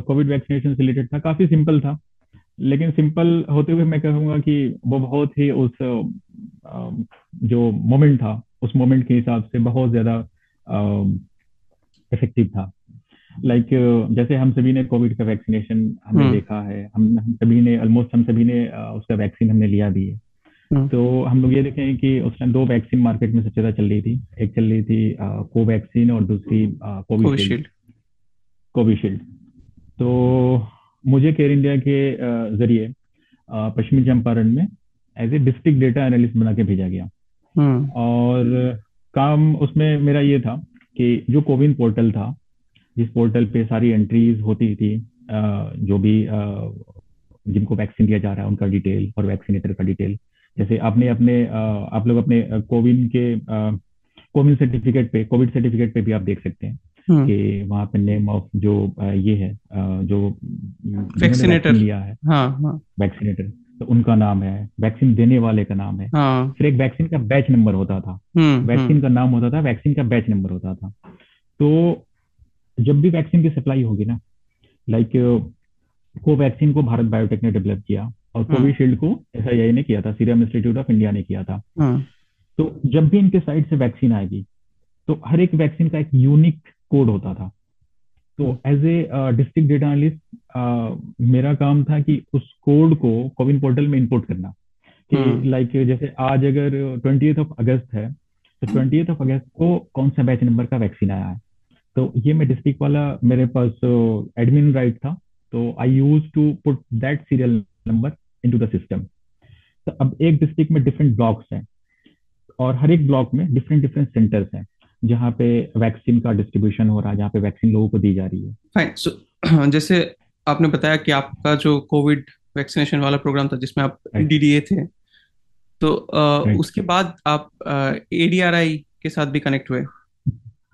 कोविड वैक्सीनेशन से रिलेटेड था काफ़ी सिंपल था। लेकिन सिंपल होते हुए मैं कहूँगा कि वो बहुत ही उस जो मोमेंट था उस मोमेंट के हिसाब से बहुत ज़्यादा इफ़ेक्टिव था। लाइक like, जैसे हम सभी ने कोविड का वैक्सीनेशन हमने हम्म। देखा है हम हम सभी ने ऑलमोस्ट हम सभी ने उसका वैक्सीन हमने लिया भी है। हम्म। तो हम लोग ये देखें कि उस टाइम दो वैक्सीन मार्केट में सबसे ज़्यादा चल रही थी। एक चल रही थी कोवैक्सीन और दूसरी कोविशील्ड कोविशील्ड। तो मुझे केयर इंडिया के ज़रिए पश्चिमी चंपारण में as a district data analyst बना के भेजा गया। हम्म। और काम उसमें मेरा ये था कि जो कोविन पोर्टल था जिस पोर्टल पे सारी एंट्रीज होती थी जो भी जिनको वैक्सीन दिया जा रहा है उनका डिटेल और वैक्सीनेटर का डिटेल जैसे आपने अपने आप लोग अपने कोविन के कोविन सर्टिफिकेट पे कोविड सर्टिफिकेट पे भी आप देख सकते हैं। कि वहाँ पे नेम ऑफ़ जो ये है जो वैक्सीनेटर लिया है। हाँ हाँ। वैक्सीनेटर तो उनका नाम है वैक्सीन देने वाले का नाम है। हाँ। फिर एक वैक्सीन का बैच नंबर होता था। हम्म वैक्सीन हम्म का नाम होता था वैक्सीन का बैच नंबर होता था। तो जब भी वैक्सीन की सप्लाई होगी ना लाइक कोवैक्सीन को भारत बायोटेक ने डेवलप किया और हम्म कोविशील्ड को एसआईआई ने किया था सीरम इंस्टीट्यूट ऑफ़ इंडिया ने किया था। हाँ। तो जब भी इनके साइड से वैक्सीन आएगी तो हर एक वैक्सीन का एक यूनिक कोड होता था। तो as a district data analyst मेरा काम था कि उस कोड को कोविन पोर्टल में इंपोर्ट करना। कि लाइक जैसे आज अगर ट्वेंटी ऑफ़ अगस्त है तो ट्वेंटी ऑफ़ अगस्त को कौन सा बैच नंबर का वैक्सीन आया है? तो ये मैं डिस्ट्रिक्ट वाला मेरे पास एडमिन राइट था। तो I use to put that serial number into the system तो अब एक डिस्ट्रिक्ट में डिफरेंट ब्लॉक्स हैं। और हर एक ब्लॉक में डिफरेंट डिफरेंट सेंटर्स हैं। जहाँ पे वैक्सीन का डिस्ट्रीब्यूशन हो रहा है जहाँ पे वैक्सीन लोगों को दी जा रही है। फाइन सो जैसे आपने बताया कि आपका जो कोविड वैक्सीनेशन वाला प्रोग्राम था जिसमें आप डीडीए थे तो राइट उसके बाद आप एडीआरआई के साथ भी कनेक्ट हुए?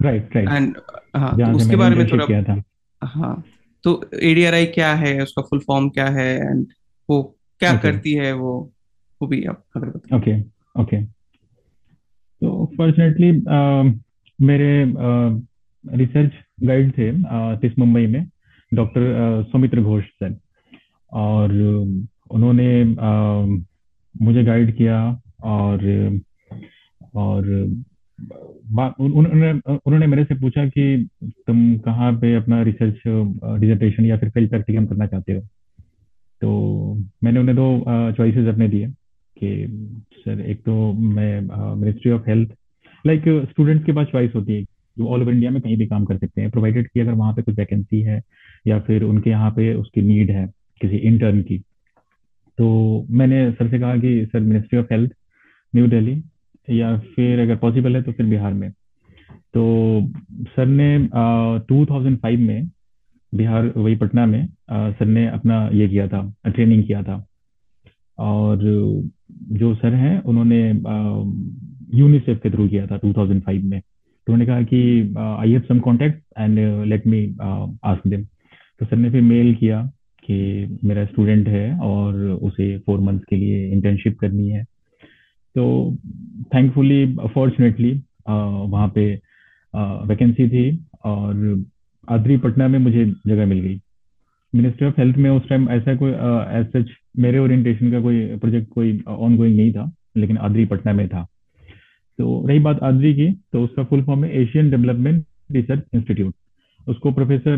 राइट राइट एंड हाँ तो उसके बारे में थोड़ा किया था। हाँ तो एडीआरआई क्या है उसका फुल फॉर्म क्या है एंड वो क्या ओके करती है वो वो भी आप अगर बताएँ। ओके ओके तो फॉर्चुनेटली मेरे रिसर्च गाइड थे टिस मुंबई में डॉक्टर सौमित्र घोष सर। और उन्होंने मुझे गाइड किया और और उन्होंने उन्होंने मेरे से पूछा कि तुम कहाँ पे अपना रिसर्च डिजर्टेशन या फिर फ़ील्ड प्रैक्टिकम करना चाहते हो? तो मैंने उन्हें दो चॉइसेस अपने दिए कि, सर, एक तो मैं ministry of health like students के पास चॉइस होती है जो ऑल ओवर इंडिया में कहीं भी काम कर सकते हैं। प्रोवाइडेड कि अगर वहाँ पे कुछ वैकेंसी है या फिर उनके यहाँ पे उसकी नीड है किसी इंटर्न की। तो मैंने सर से कहा कि sir ministry of health New Delhi या फिर अगर पॉसिबल है तो फिर बिहार में। तो सर ने टू थाउज़ेंड फाइव में बिहार वही पटना में आ, सर ने अपना ये किया था ट्रेनिंग किया था। और जो सर हैं उन्होंने यूनिसेफ के थ्रू किया था 2005 में। तो उन्होंने कहा कि I have some contact and let me ask them तो सर ने फिर मेल किया कि मेरा स्टूडेंट है और उसे फोर मंथ्स के लिए इंटर्नशिप करनी है। तो थैंकफुली फॉर्चुनेटली वहाँ पे वैकेंसी थी और आदरी पटना में मुझे जगह मिल गई। मिनिस्ट्री ऑफ़ हेल्थ में उस टाइम ऐसा कोई एज सच मेरे ओरिएंटेशन का कोई प्रोजेक्ट कोई ऑन गोइंग नहीं था, लेकिन आदरी पटना में था। तो रही बात आदरी की तो उसका फुल फॉर्म है एशियन डेवलपमेंट रिसर्च इंस्टीट्यूट उसको प्रोफेसर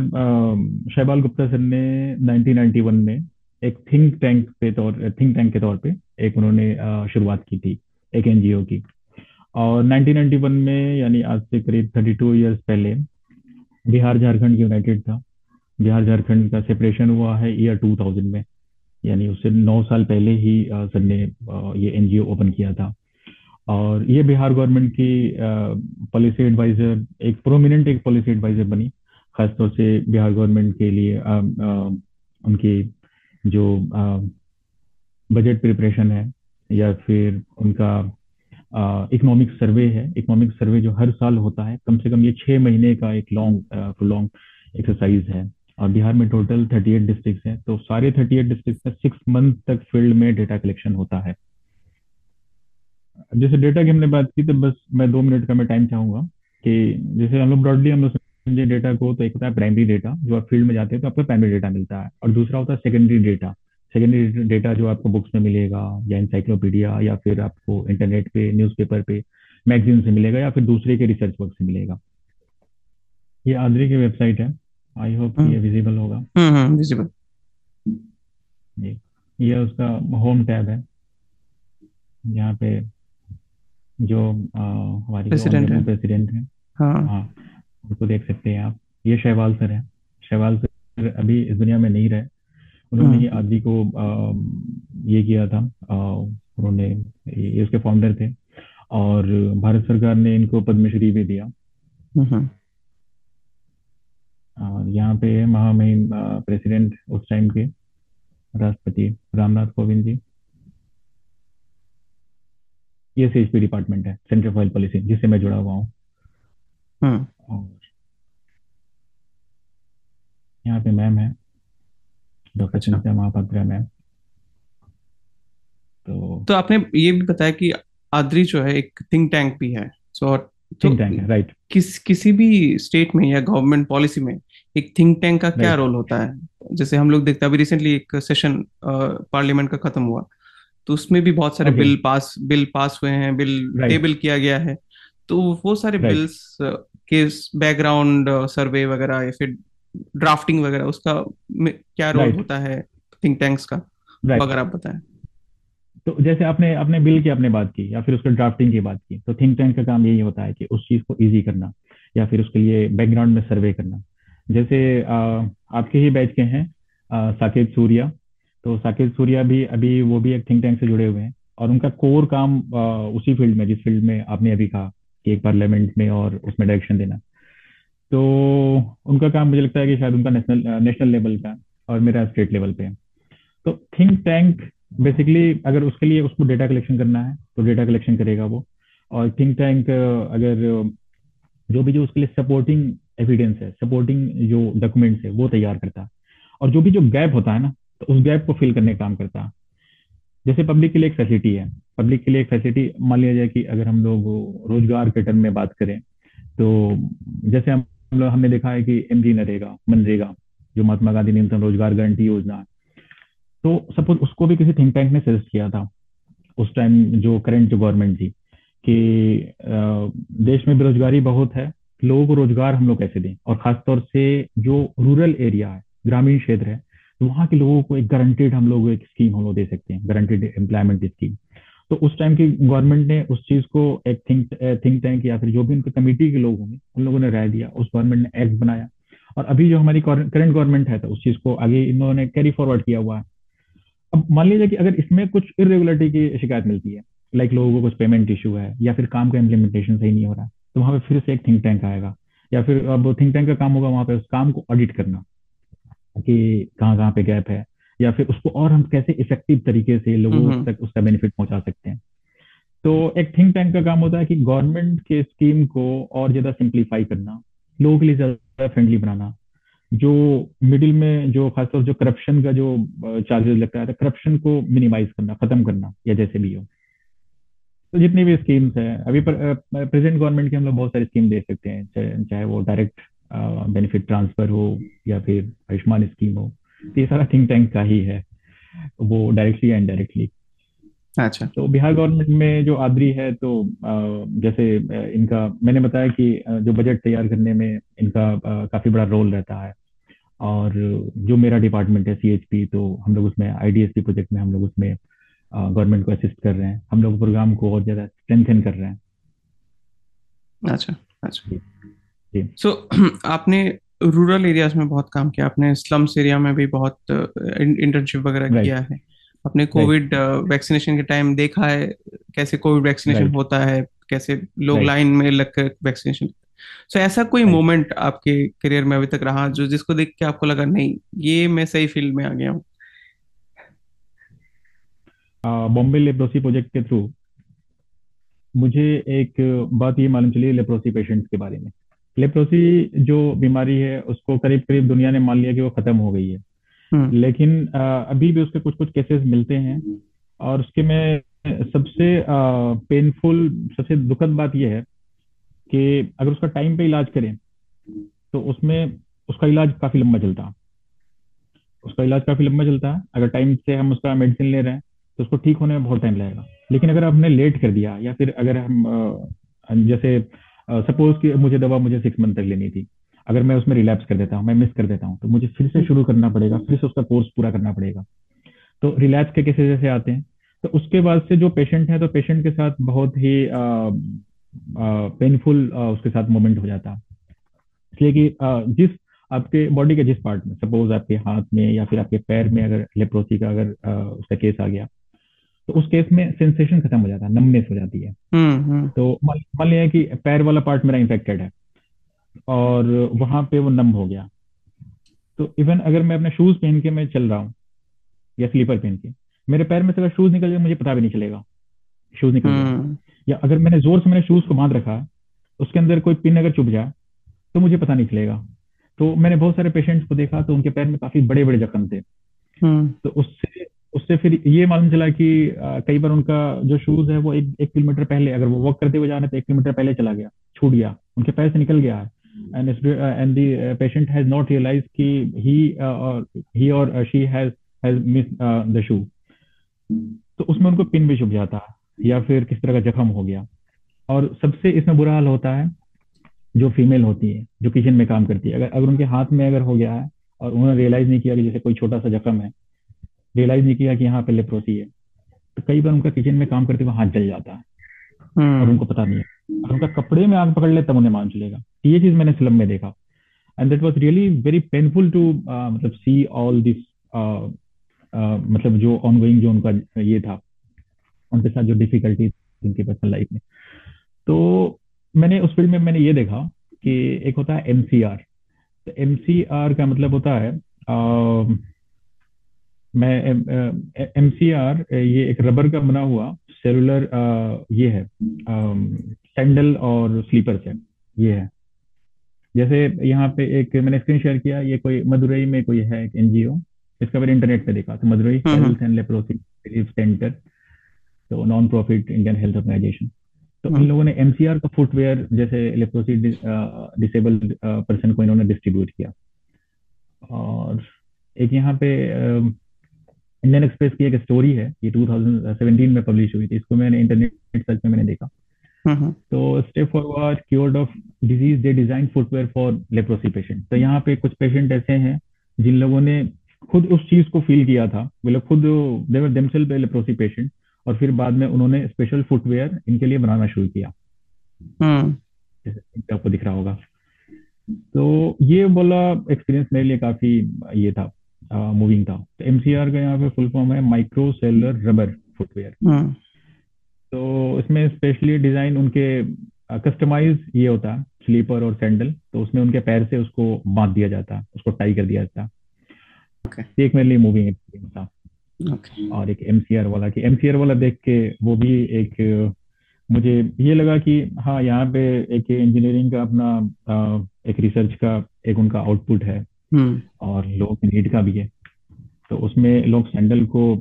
शैबाल गुप्ता सर ने 1991 में एक थिंक टैंक पे तौर थिंक टैंक के तौर पे एक उन्होंने शुरुआत की थी, एक एनजीओ की. और 1991 में, यानी आज से करीब 32 इयर्स पहले, बिहार झारखंड यूनाइटेड था. बिहार झारखंड का सेपरेशन हुआ है ईयर 2000 में. यानी उससे नौ साल पहले ही सर ने ये एनजीओ ओपन किया था. और ये बिहार गवर्नमेंट की पॉलिसी एडवाइजर एक प्रोमिनेंट एक पॉलिसी एडवाइजर बनी खासतौर से बिहार गवर्नमेंट के लिए आ, आ, उनकी जो बजट प्रिपरेशन है या फिर उनका इकोनॉमिक सर्वे है। इकोनॉमिक सर्वे जो हर साल होता है कम से कम ये छह महीने का एक लॉन्ग लॉन्ग एक्सरसाइज है। और बिहार में टोटल 38 डिस्ट्रिक्ट हैं तो सारे 38 डिस्ट्रिक्ट में सिक्स मंथ तक फ़ील्ड में डेटा कलेक्शन होता है। जैसे डेटा की हमने बात की तो बस मैं दो मिनट का मैं टाइम चाहूँगा कि जैसे हम लोग ब्रॉडली हम लोग समझे डेटा को तो एक होता है प्राइमरी डेटा जो आप फ़ील्ड में जाते हैं तो आपको प्राइमरी डेटा मिलता है। और दूसरा होता है सेकेंडरी डेटा सेकेंडरी डेटा जो आपको बुक्स में मिलेगा या इंसाइक्लोपीडिया या फिर आपको इंटरनेट पे न्यूज़पेपर पे मैगजीन से मिलेगा या फिर दूसरे के रिसर्च वर्क से मिलेगा। ये आदरी की वेबसाइट है। आई होप ये विजिबल होगा। हम्म विजिबल ये ये उसका होम टैब है। यहाँ पे जो हमारी प्रेसिडेंट है। प्रेसिडेंट है। हाँ। हाँ उनको देख सकते हैं आप। ये शहवाल सर है। शहवाल सर अभी इस दुनिया में नहीं रहे। उन्होंने ही। आदि को आ, ये किया था। उन्होंने ये उसके फाउंडर थे। और भारत सरकार ने इनको पद्मश्री भी दिया। और यहाँ पे महामहिम प्रेसिडेंट उस टाइम के राष्ट्रपति रामनाथ कोविंद जी। ये सी डिपार्टमेंट है सेंटर फॉर पॉलिसी जिससे मैं जुड़ा हुआ हूँ। और यहाँ पे मैम है डॉक्टर। चिंता महापात्रा मैम तो तो आपने ये भी बताया कि आद्री जो है एक थिंक टैंक भी है सो थिंक टैंक है राइट किस किसी भी स्टेट में या गवर्नमेंट पॉलिसी में एक थिंक टैंक का क्या रोल होता है? जैसे हम लोग देखते हैं अभी रिसेंटली एक सेशन पार्लियामेंट का खत्म हुआ। तो उसमें भी बहुत सारे बिल पास बिल पास हुए हैं बिल टेबल किया गया है। तो वो सारे बिल्स के बैकग्राउंड सर्वे वगैरह या फिर ड्राफ्टिंग वगैरह उसका क्या रोल होता है थिंक टैंक्स का अगर आप बताएँ। तो जैसे आपने अपने बिल की आपने बात की या फिर उसके ड्राफ्टिंग की बात की तो थिंक टैंक का काम यही होता है कि उस चीज़ को इजी करना या फिर उसके लिए बैकग्राउंड में सर्वे करना। जैसे आ, आपके ही बैच के हैं साकेत सूर्या तो साकेत सूर्या भी अभी, वो भी एक थिंक टैंक से जुड़े हुए हैं। और उनका कोर काम उसी फ़ील्ड में, जिस फ़ील्ड में आपने अभी कहा कि एक पार्लियामेंट में और उसमें डायरेक्शन देना। तो उनका काम मुझे लगता है कि शायद उनका नेशनल नेशनल लेवल का और मेरा स्टेट लेवल पे है। तो थिंक टैंक बेसिकली अगर उसके लिए उसको डेटा कलेक्शन करना है तो डेटा कलेक्शन करेगा वो। और थिंक टैंक अगर जो भी जो उसके लिए सपोर्टिंग एविडेंस है सपोर्टिंग जो डॉक्यूमेंट्स है, वो तैयार करता है। और जो भी जो गैप होता है ना तो उस गैप को फिल करने का काम करता। जैसे पब्लिक के लिए एक फैसिलिटी है। पब्लिक के लिए एक फैसिलिटी, मान लिया जाए कि अगर हम लोग रोज़गार के टर्म में बात करें तो जैसे हम लोग, हमने देखा है कि एम जी नरेगा, मनरेगा, जो महात्मा गांधी न्यूनतम रोज़गार गारंटी योजना है। तो सपोज़ उसको भी किसी थिंक टैंक ने सजेस्ट किया था, उस टाइम जो करंट गवर्नमेंट थी कि देश में बेरोजगारी बहुत है, लोगों को रोज़गार हम लोग कैसे दें? और खासतौर से जो रूरल एरिया है, ग्रामीण क्षेत्र है वहाँ के लोगों को एक गारंटेड हम लोग एक स्कीम हम लोग दे सकते हैं गारंटेड एम्प्लॉयमेंट स्कीम तो उस टाइम की गवर्नमेंट ने उस चीज़ को एक थिंक थिंक टैंक या फिर जो भी उनके कमेटी के लोग होंगे, उन लोगों ने राय दिया, उस गवर्नमेंट ने एक्ट बनाया। और अभी जो हमारी करंट गवर्नमेंट है तो उस चीज़ को आगे इन्होंने कैरी फॉरवर्ड किया हुआ है। अब मान लीजिए कि अगर इसमें कुछ इरेगुलरिटी की शिकायत मिलती है लाइक लोगों को कुछ पेमेंट इशू है या फिर काम का इम्प्लीमेंटेशन सही नहीं हो रहा तो वहाँ पे फिर से एक थिंक टैंक आएगा। या फिर अब थिंक टैंक का काम होगा वहाँ पे उस काम को ऑडिट करना। कि कहाँ कहाँ पे गैप है या फिर उसको और हम कैसे इफ़ेक्टिव तरीके से लोगों तक उसका बेनिफिट पहुँचा सकते हैं। तो एक थिंक टैंक का काम होता है कि गवर्नमेंट के स्कीम को और ज़्यादा सिंप्लीफाई करना लोगों के लिए ज़्यादा फ्रेंडली बनाना। जो मिडिल में जो खासतौर जो करप्शन का जो चार्जेस लगता है करप्शन को मिनिमाइज करना खत्म करना या जैसे भी हो। तो जितनी भी स्कीम्स है अभी प्रेजेंट गवर्नमेंट की हम लोग बहुत सारी स्कीम देख सकते हैं चाहे, चाहे वो डायरेक्ट बेनिफिट ट्रांसफ़र हो या फिर आयुष्मान स्कीम हो तो ये सारा थिंक टैंक का ही है वो डायरेक्टली या इनडायरेक्टली अच्छा। तो बिहार गवर्नमेंट में जो आदरी है तो जैसे इनका मैंने बताया कि जो बजट तैयार करने में इनका काफ़ी बड़ा रोल रहता है। और जो मेरा डिपार्टमेंट है सीएचपी तो हम लोग उसमें आईडीएसपी प्रोजेक्ट में हम लोग उसमें गवर्नमेंट को असिस्ट कर रहे हैं। हम लोग प्रोग्राम को और ज़्यादा स्ट्रेंथन कर रहे हैं। अच्छा अच्छा। सो so, आपने रूरल एरियाज़ में बहुत काम किया आपने स्लम्स एरिया में भी बहुत इंटर्नशिप वगैरह किया है। अपने कोविड वैक्सीनेशन के टाइम देखा है कैसे कोविड वैक्सीनेशन होता है कैसे लोग लाइन में लगकर वैक्सीनेशन सो so, ऐसा कोई मोमेंट आपके करियर में अभी तक रहा जो जिसको देख के आपको लगा नहीं ये मैं सही फ़ील्ड में आ गया हूँ बॉम्बे लेप्रोसी प्रोजेक्ट के थ्रू मुझे एक बात ये मालूम चली लेप्रोसी पेशेंट्स के बारे में। लेप्रोसी जो बीमारी है उसको करीब करीब दुनिया ने मान लिया कि वो खत्म हो गई है। हम्म। लेकिन अभी भी उसके कुछ कुछ केसेस मिलते हैं और उसके में सबसे पेनफुल सबसे दुखद बात यह है कि अगर उसका टाइम पे इलाज करें तो उसमें उसका इलाज काफ़ी लंबा चलता। है उसका इलाज काफ़ी लंबा चलता है। अगर टाइम से हम उसका मेडिसिन ले रहे हैं तो उसको ठीक होने में बहुत टाइम लगेगा। लेकिन अगर हमने लेट कर दिया या फिर अगर हम जैसे सपोज़ कि मुझे दवा मुझे सिक्स मंथ तक लेनी थी। अगर मैं उसमें रिलैप्स कर देता हूँ मैं मिस कर देता हूँ तो मुझे फिर से शुरू करना पड़ेगा फिर से उसका कोर्स पूरा करना पड़ेगा। तो रिलैप्स के केसेस जैसे आते हैं? तो उसके बाद से जो पेशेंट है तो पेशेंट के साथ बहुत ही पेनफुल उसके साथ मोमेंट हो जाता। इसलिए कि जिस आपके बॉडी के जिस पार्ट में सपोज़ आपके हाथ में या फिर आपके पैर में अगर लेप्रोसी का अगर आ, उसका केस आ गया तो उस केस में सेंसेशन खत्म हो जाता है नमनेस हो जाती है। हम्म, हम्म। तो मान लिया कि पैर वाला पार्ट मेरा इन्फेक्टेड है और वहाँ पे वो नम हो गया। तो इवन अगर मैं अपने शूज़ पहन के मैं चल रहा हूँ या स्लीपर पहन के मेरे पैर में से अगर शूज़ निकल जाए मुझे पता भी नहीं चलेगा। शूज़ निकल जाए हम्म। या अगर मैंने ज़ोर से मैंने शूज़ को बाँध रखा उसके अंदर कोई पिन अगर चुभ जाए तो मुझे पता नहीं चलेगा। तो मैंने बहुत सारे पेशेंट्स को देखा तो उनके पैर में काफ़ी बड़े बड़े जख्म थे। तो उससे उससे फिर ये मालूम चला कि कई बार उनका जो शूज़ है वो एक एक किलोमीटर पहले अगर वो वॉक करते हुए जा रहे थे एक किलोमीटर पहले चला गया छूट गया उनके पैर से निकल गया and and the patient has not realized कि he or he or she has has missed the shoe. तो उसमें उनको पिन भी छुप जाता है या फिर किस तरह का जख्म हो गया। और सबसे इसमें बुरा हाल होता है जो फीमेल होती है जो किचन में काम करती है। अगर अगर उनके हाथ में अगर हो गया है और उन्होंने रियलाइज़ नहीं किया कि जैसे कोई छोटा सा जख्म है रियलाइज़ नहीं किया कि यहाँ पे लेप्रोसी है। तो कई बार उनका किचन में काम करते हुए हाथ जल जाता है। हम्म। और उनको पता नहीं है। और उनका कपड़े में आग पकड़ ले तब उन्हें मान चलेगा। ये चीज़ मैंने फ़िल्म में देखा। And that was really very painful to मतलब सी ऑल दिस मतलब जो ऑनगोइंग जो उनका ये था। उनके साथ जो डिफिकल्टी उनकी पर्सनल लाइफ में। तो मैंने उस फ़ील्ड में मैंने ये देखा कि एक होता है एमसीआर तो आर का मतलब होता है uh, मैं एम सी आर ये एक रबर का बना हुआ सेलुलर ये है सैंडल और स्लीपर है ये है। जैसे यहाँ पे एक मैंने स्क्रीन शेयर किया ये कोई मदुरई में कोई है एक एनजीओ इसका मैंने इंटरनेट पे देखा तो Madurai health and leprosy relief centre तो non profit Indian health organisation तो इन हम्म। लोगों ने एमसीआर का फुटवेयर जैसे लेप्रोसी डिसेबल्ड पर्सन को इन्होंने डिस्ट्रीब्यूट किया। और एक यहाँ पे इंडियन एक्सप्रेस की एक स्टोरी है ये 2017 में पब्लिश हुई थी इसको मैंने इंटरनेट सर्च में मैंने देखा। हम्म तो step forward cured of disease they design footwear for leprosy patient तो यहाँ पे कुछ पेशेंट ऐसे हैं जिन लोगों ने खुद उस चीज़ को फील किया था मतलब खुद देवर देमसेल्फ लेप्रोसी पेशेंट और फिर बाद में उन्होंने स्पेशल फुटवेयर इनके लिए बनाना शुरू किया। हम्म। आपको दिख रहा होगा। तो ये बोला एक्सपीरियंस मेरे लिए काफ़ी ये था। मूविंग था तो एमसीआर का यहाँ पे फुल फॉर्म है माइक्रो सेलर रबर फुटवेयर तो इसमें स्पेशली डिज़ाइन उनके कस्टमाइज ये होता स्लीपर और सैंडल तो उसमें उनके पैर से उसको बाँध दिया जाता उसको टाई कर दिया जाता। ये एक मेरे लिए मूविंग एक्सपीरियंस था। ओके और एक एमसीआर वाला कि एमसीआर वाला देख के वो भी एक मुझे ये लगा कि हाँ यहाँ पे एक इंजीनियरिंग का अपना एक रिसर्च का एक उनका आउटपुट है। और लोगों की नीड का भी है। तो उसमें लोग सैंडल को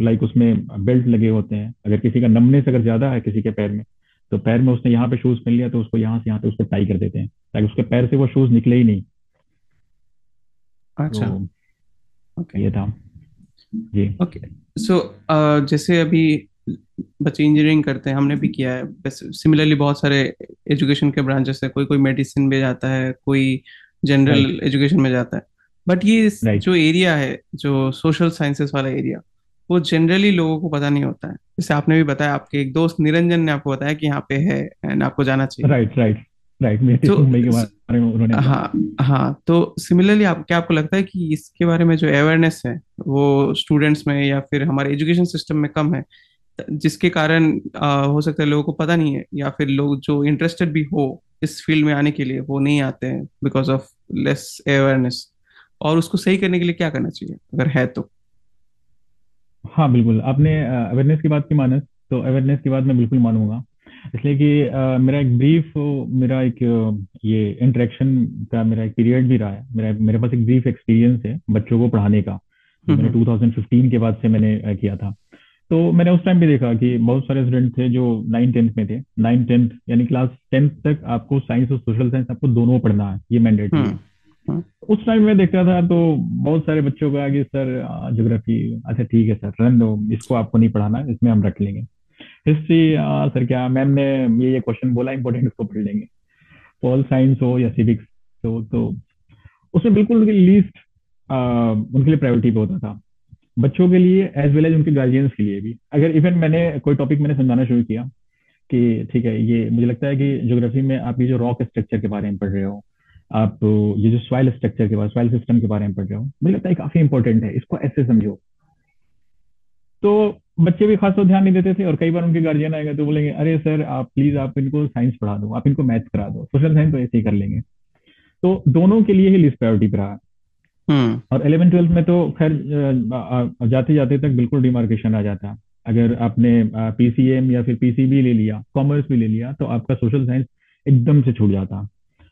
लाइक उसमें बेल्ट लगे होते हैं। अगर किसी का नमनेस अगर ज़्यादा है किसी के पैर में तो पैर में उसने यहाँ पे शूज़ पहन लिया तो उसको यहाँ से यहाँ पे उसको टाई कर देते हैं। ताकि उसके पैर से वो शूज़ निकले ही नहीं। अच्छा। तो ओके ये था। जी। ओके सो जैसे अभी बच्चे इंजीनियरिंग करते हैं हमने भी किया है। सिमिलरली बहुत सारे एजुकेशन के ब्रांचेस है। कोई कोई मेडिसिन में जाता है कोई जनरल एजुकेशन में जाता है। बट ये जो एरिया है जो सोशल साइंसेस वाला एरिया वो जनरली लोगों को पता नहीं होता है। जैसे आपने भी बताया आपके एक दोस्त निरंजन ने आपको बताया कि यहाँ पे है एंड आपको जाना चाहिए। राइट राइट राइट मेरे तो मुंबई के बारे में उन्होंने हाँ हाँ तो सिमिलरली आप क्या आपको लगता है कि इसके बारे में जो अवेयरनेस है वो स्टूडेंट्स में या फिर हमारे एजुकेशन सिस्टम में कम है? जिसके कारण आ, हो सकता है लोगों को पता नहीं है या फिर लोग जो इंटरेस्टेड भी हो इस फ़ील्ड में आने के लिए वो नहीं आते हैं बिकॉज़ ऑफ़ लेस अवेयरनेस और उसको सही करने के लिए क्या करना चाहिए? अगर है तो। हाँ बिल्कुल। आपने अवेयरनेस की बात की मानस तो अवेयरनेस की बात मैं बिल्कुल मानूँगा। इसलिए कि अ, मेरा एक ब्रीफ मेरा एक ये इंटरेक्शन का मेरा एक पीरियड भी रहा है। मेरा मेरे पास एक ब्रीफ एक्सपीरियंस है बच्चों को पढ़ाने का। मैंने हम्म 2015 के बाद से मैंने किया था। तो मैंने उस टाइम भी देखा कि बहुत सारे स्टूडेंट थे जो नाइन टेंथ में थे। नाइन टेंथ यानी क्लास टेंथ तक आपको साइंस और सोशल साइंस आपको दोनों पढ़ना है ये मैंडेट है। हम्म हम्म। उस टाइम में देखता था तो बहुत सारे बच्चों को कि सर ज्योग्राफी अच्छा ठीक है सर रहने दो इसको आपको नहीं पढ़ाना इसमें हम रख लेंगे। हिस्ट्री सर क्या मैम ने ये ये क्वेश्चन बोला इंपॉर्टेंट इसको पढ़ लेंगे। पॉल साइंस हो या सिविक्स हो तो उसमें बिल्कुल लीस्ट उनके लिए प्रायोरिटी पे होता था। बच्चों के लिए एज वेल एज उनके गार्जियंस के लिए भी। अगर इवन मैंने कोई टॉपिक मैंने समझाना शुरू किया कि ठीक है, ये मुझे लगता है कि ज्योग्राफी में आप ये जो रॉक स्ट्रक्चर के बारे में पढ़ रहे हो, आप ये जो सॉइल स्ट्रक्चर के बारे सॉइल सिस्टम के बारे में पढ़ रहे हो, मुझे लगता है काफ़ी इंपॉर्टेंट है, इसको ऐसे समझो। तो बच्चे भी खासतौर ध्यान नहीं देते थे और कई बार उनके गार्जियन आएगा तो बोलेंगे, अरे सर आप प्लीज़ आप इनको साइंस पढ़ा दो, आप इनको मैथ्स करा दो सोशल साइंस तो ऐसे ही कर लेंगे। तो दोनों के लिए ही लिस्ट प्रायोरिटी पर रहा। और 11 ट्वेल्थ में तो खैर जाते जाते तक बिल्कुल डिमार्केशन आ जाता। है अगर आपने पीसीएम या फिर पीसीबी ले लिया कॉमर्स भी ले लिया तो आपका सोशल साइंस एकदम से छूट जाता।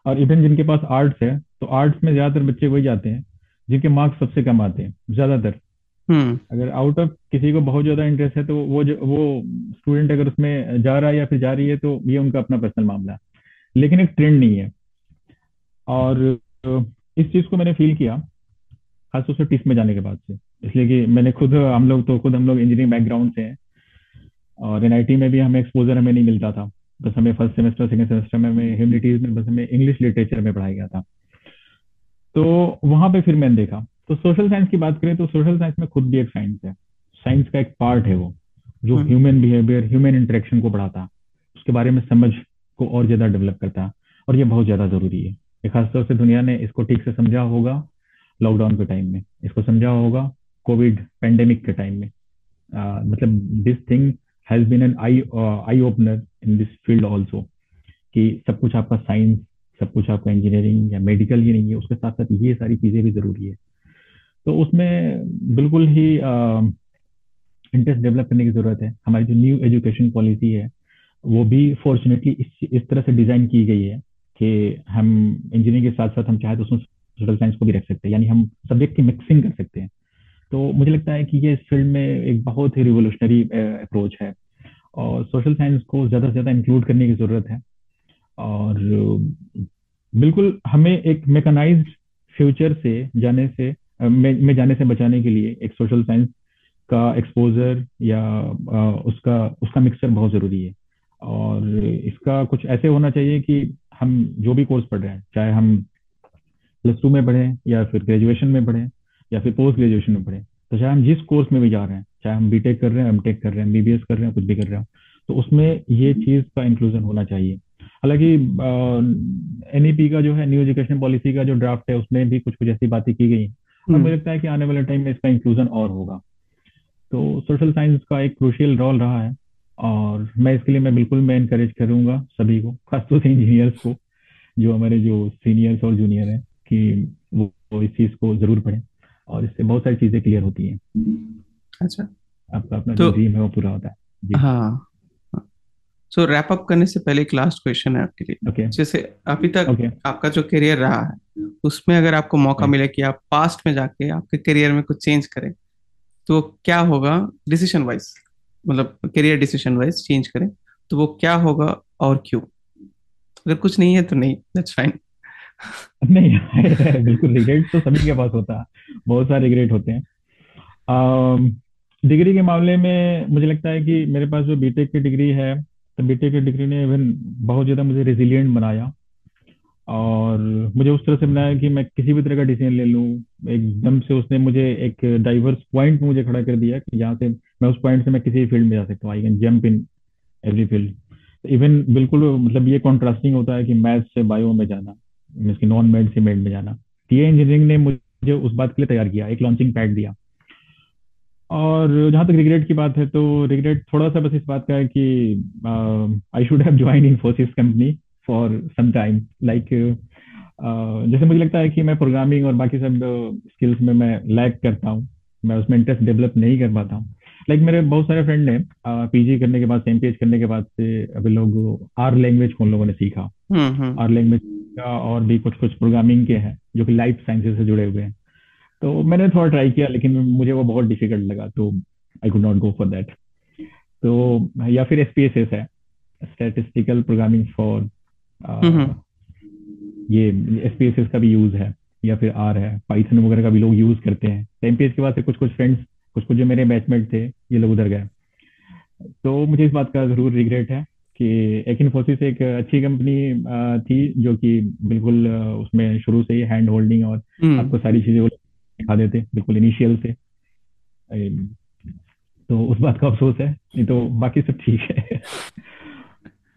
और इवन जिनके पास आर्ट्स है तो आर्ट्स में ज़्यादातर बच्चे वही जाते हैं जिनके मार्क्स सबसे कम आते हैं ज़्यादातर। हम्म। अगर आउट ऑफ़ किसी को बहुत ज़्यादा इंटरेस्ट है तो वो जो वो स्टूडेंट अगर उसमें जा रहा है या फिर जा रही है तो ये उनका अपना पर्सनल मामला है। लेकिन एक ट्रेंड नहीं है। और इस चीज़ को मैंने फील किया खासतौर से टिस में जाने के बाद से। इसलिए कि मैंने खुद हम लोग तो खुद हम लोग इंजीनियरिंग बैकग्राउंड से हैं। और एनआईटी में भी हमें एक्सपोजर हमें नहीं मिलता था। बस हमें फ़र्स्ट सेमेस्टर सेकेंड सेमेस्टर में हमें ह्यूमनिटीज में बस हमें इंग्लिश लिटरेचर में पढ़ाया गया था। तो वहाँ पे फिर मैंने देखा। तो सोशल साइंस की बात करें तो सोशल साइंस में खुद भी एक साइंस है। साइंस का एक पार्ट है वो जो ह्यूमन बिहेवियर ह्यूमन इंटरेक्शन को बढ़ाता। उसके बारे में समझ को और ज़्यादा डेवलप करता। और ये बहुत ज़्यादा ज़रूरी है। खासतौर से दुनिया ने इसको ठीक से समझा होगा। लॉकडाउन के टाइम में। इसको समझा होगा कोविड पेंडेमिक के टाइम में। अ, मतलब this thing has been an eye eye opener in this field also कि सब कुछ आपका साइंस सब कुछ आपका इंजीनियरिंग या मेडिकल ही नहीं है उसके साथ साथ ये सारी चीज़ें भी ज़रूरी है। तो उसमें बिल्कुल ही इंटरेस्ट डेवलप करने की ज़रूरत है। हमारी जो न्यू एजुकेशन पॉलिसी है वो भी फॉर्चुनेटली इस इस तरह से डिज़ाइन की गई है कि हम इंजीनियरिंग के साथ साथ हम चाहे तो उसमें सोशल साइंस को भी रख सकते हैं यानी हम सब्जेक्ट की मिक्सिंग कर सकते हैं। तो मुझे लगता है कि ये इस फ़ील्ड में एक बहुत ही रिवोल्यूशनरी अप्रोच है। और सोशल साइंस को ज़्यादा से ज़्यादा इंक्लूड करने की ज़रूरत है। और बिल्कुल हमें एक मैकेनाइज्ड फ्यूचर से जाने से में, में जाने से बचाने के लिए एक सोशल साइंस का एक्सपोजर या उसका उसका मिक्सचर बहुत ज़रूरी है। और इसका कुछ ऐसे होना चाहिए कि हम जो भी कोर्स पढ़ रहे हैं चाहे हम प्लस टू में पढ़ें या फिर ग्रेजुएशन में पढ़ें या फिर पोस्ट ग्रेजुएशन में पढ़ें तो चाहे हम जिस कोर्स में भी जा रहे हैं चाहे हम बीटेक कर रहे हैं एमटेक कर रहे हैं एमबीबीएस कर रहे हैं कुछ भी कर रहे हैं तो उसमें ये चीज़ का इंक्लूजन होना चाहिए। हालाँकि एनईपी का जो है न्यू एजुकेशन पॉलिसी का जो ड्राफ्ट है उसमें भी कुछ कुछ ऐसी बातें की गई हैं। और मुझे लगता है कि आने वाले टाइम में इसका इंक्लूजन और होगा। तो सोशल साइंस का एक क्रूशियल रोल रहा है और मैं इसके लिए मैं बिल्कुल मैं इनकरेज करूँगा सभी को खासतौर से इंजीनियर्स को जो हमारे जो सीनियर्स और जूनियर हैं। कि वो, वो इस चीज़ को ज़रूर पढ़ें। और इससे बहुत सारी चीज़ें क्लियर होती हैं। अच्छा। आपका अपना तो जो ड्रीम है वो पूरा होता है। जी। हाँ। सो रैप अप करने से पहले एक लास्ट क्वेश्चन है आपके लिए। ओके जैसे अभी तक ओके आपका जो करियर रहा है उसमें अगर आपको मौका मिले कि आप पास्ट में जाके आपके करियर में कुछ चेंज करें तो क्या होगा डिसीज़न वाइज मतलब करियर डिसीज़न वाइज चेंज करें तो वो क्या होगा और क्यों? अगर कुछ नहीं है तो नहीं दैट्स फाइन नहीं, बिल्कुल रिग्रेट तो सभी के पास होता है। बहुत सारे रिग्रेट होते हैं। डिग्री के मामले में मुझे लगता है कि मेरे पास जो बीटेक की डिग्री है तो बीटेक की डिग्री ने इवन बहुत ज़्यादा मुझे रेजिलियंट बनाया। और मुझे उस तरह से बनाया कि मैं किसी भी तरह का डिसीज़न ले लूँ। एकदम से उसने मुझे एक डाइवर्स पॉइंट में मुझे खड़ा कर दिया कि जहाँ से मैं उस पॉइंट से मैं किसी भी फ़ील्ड में जा सकता हूँ। I can jump in every field even बिल्कुल मतलब ये कॉन्ट्रास्टिंग होता है कि मैथ से बायो में जाना। मीन्स की नॉन मेड से मेड में जाना। टीए इंजीनियरिंग ने मुझे उस बात के लिए तैयार किया एक लॉन्चिंग पैड दिया। और जहाँ तक रिग्रेट की बात है तो रिग्रेट थोड़ा सा बस इस बात का है कि I should have join Infosys company for some time like जैसे मुझे लगता है कि मैं प्रोग्रामिंग और बाकी सब स्किल्स में मैं लैक करता हूँ। मैं उसमें इंटरेस्ट डेवलप नहीं कर पाता हूँ। लाइक like, मेरे बहुत सारे फ्रेंड ने पीजी करने के बाद पेज करने के बाद से अभी लोग आर लैंग्वेज उन लोगों ने सीखा। हम्म हम्म। लैंग्वेज और भी कुछ कुछ प्रोग्रामिंग के हैं जो कि लाइफ साइंसेज से जुड़े हुए हैं। तो मैंने थोड़ा ट्राई किया लेकिन मुझे वो बहुत डिफ़िकल्ट लगा तो I could not go for that तो या फिर एसपीएसएस है स्टैटिस्टिकल प्रोग्रामिंग फॉर हम्म ये एसपीएसएस का भी यूज़ है या फिर आर है पाइथन वगैरह का भी लोग यूज़ करते हैं। एमपीएस के बाद से कुछ कुछ फ्रेंड्स कुछ कुछ जो मेरे बैचमेट थे ये लोग उधर गए। तो मुझे इस बात का ज़रूर रिग्रेट है कि एक इन्फोसिस एक अच्छी कंपनी थी जो कि बिल्कुल उसमें शुरू से ही हैंड होल्डिंग और हम्म। आपको सारी चीज़ें वो सिखा देते बिल्कुल इनिशियल से। तो उस बात का अफसोस है नहीं तो बाकी सब ठीक है।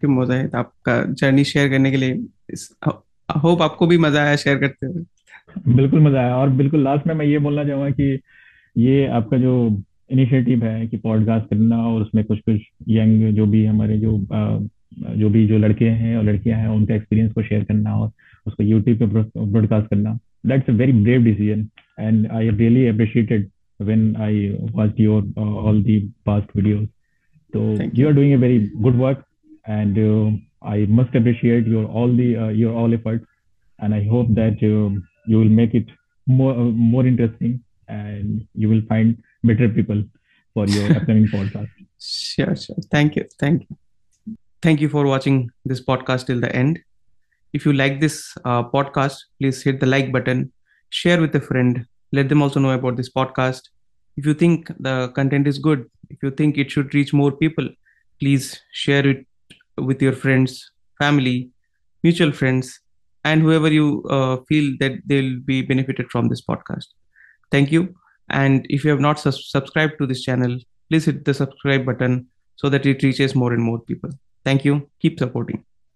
कि मुजाहिद आपका जर्नी शेयर करने के लिए। होप आपको भी मज़ा आया शेयर करते हुए। बिल्कुल मज़ा आया और बिल्कुल लास्ट में मैं ये बोलना चाहूँगा कि ये आपका जो इनिशिएटिव है कि पॉडकास्ट करना और उसमें कुछ कुछ यंग जो भी हमारे जो जो भी जो लड़के हैं और लड़कियाँ हैं उनके एक्सपीरियंस को शेयर करना और उसको यूट्यूब पे ब्रॉडकास्ट करना। That's a very brave decision and I really appreciated when I watch your all the past videos तो you are doing a very good work and I must appreciate your all the your all efforts and I hope that you will make it more more interesting and you will find better people for your upcoming podcast. Sure, sure. Thank you. Thank you. Thank you for watching this podcast till the end. If you like this uh, podcast, please hit the like button, share with a friend, let them also know about this podcast. If you think the content is good, if you think it should reach more people, please share it with your friends, family, mutual friends, and whoever you uh, feel that they'll be benefited from this podcast. Thank you. And if you have not subscribed to this channel, please hit the subscribe button so that it reaches more and more people. Thank you. Keep supporting.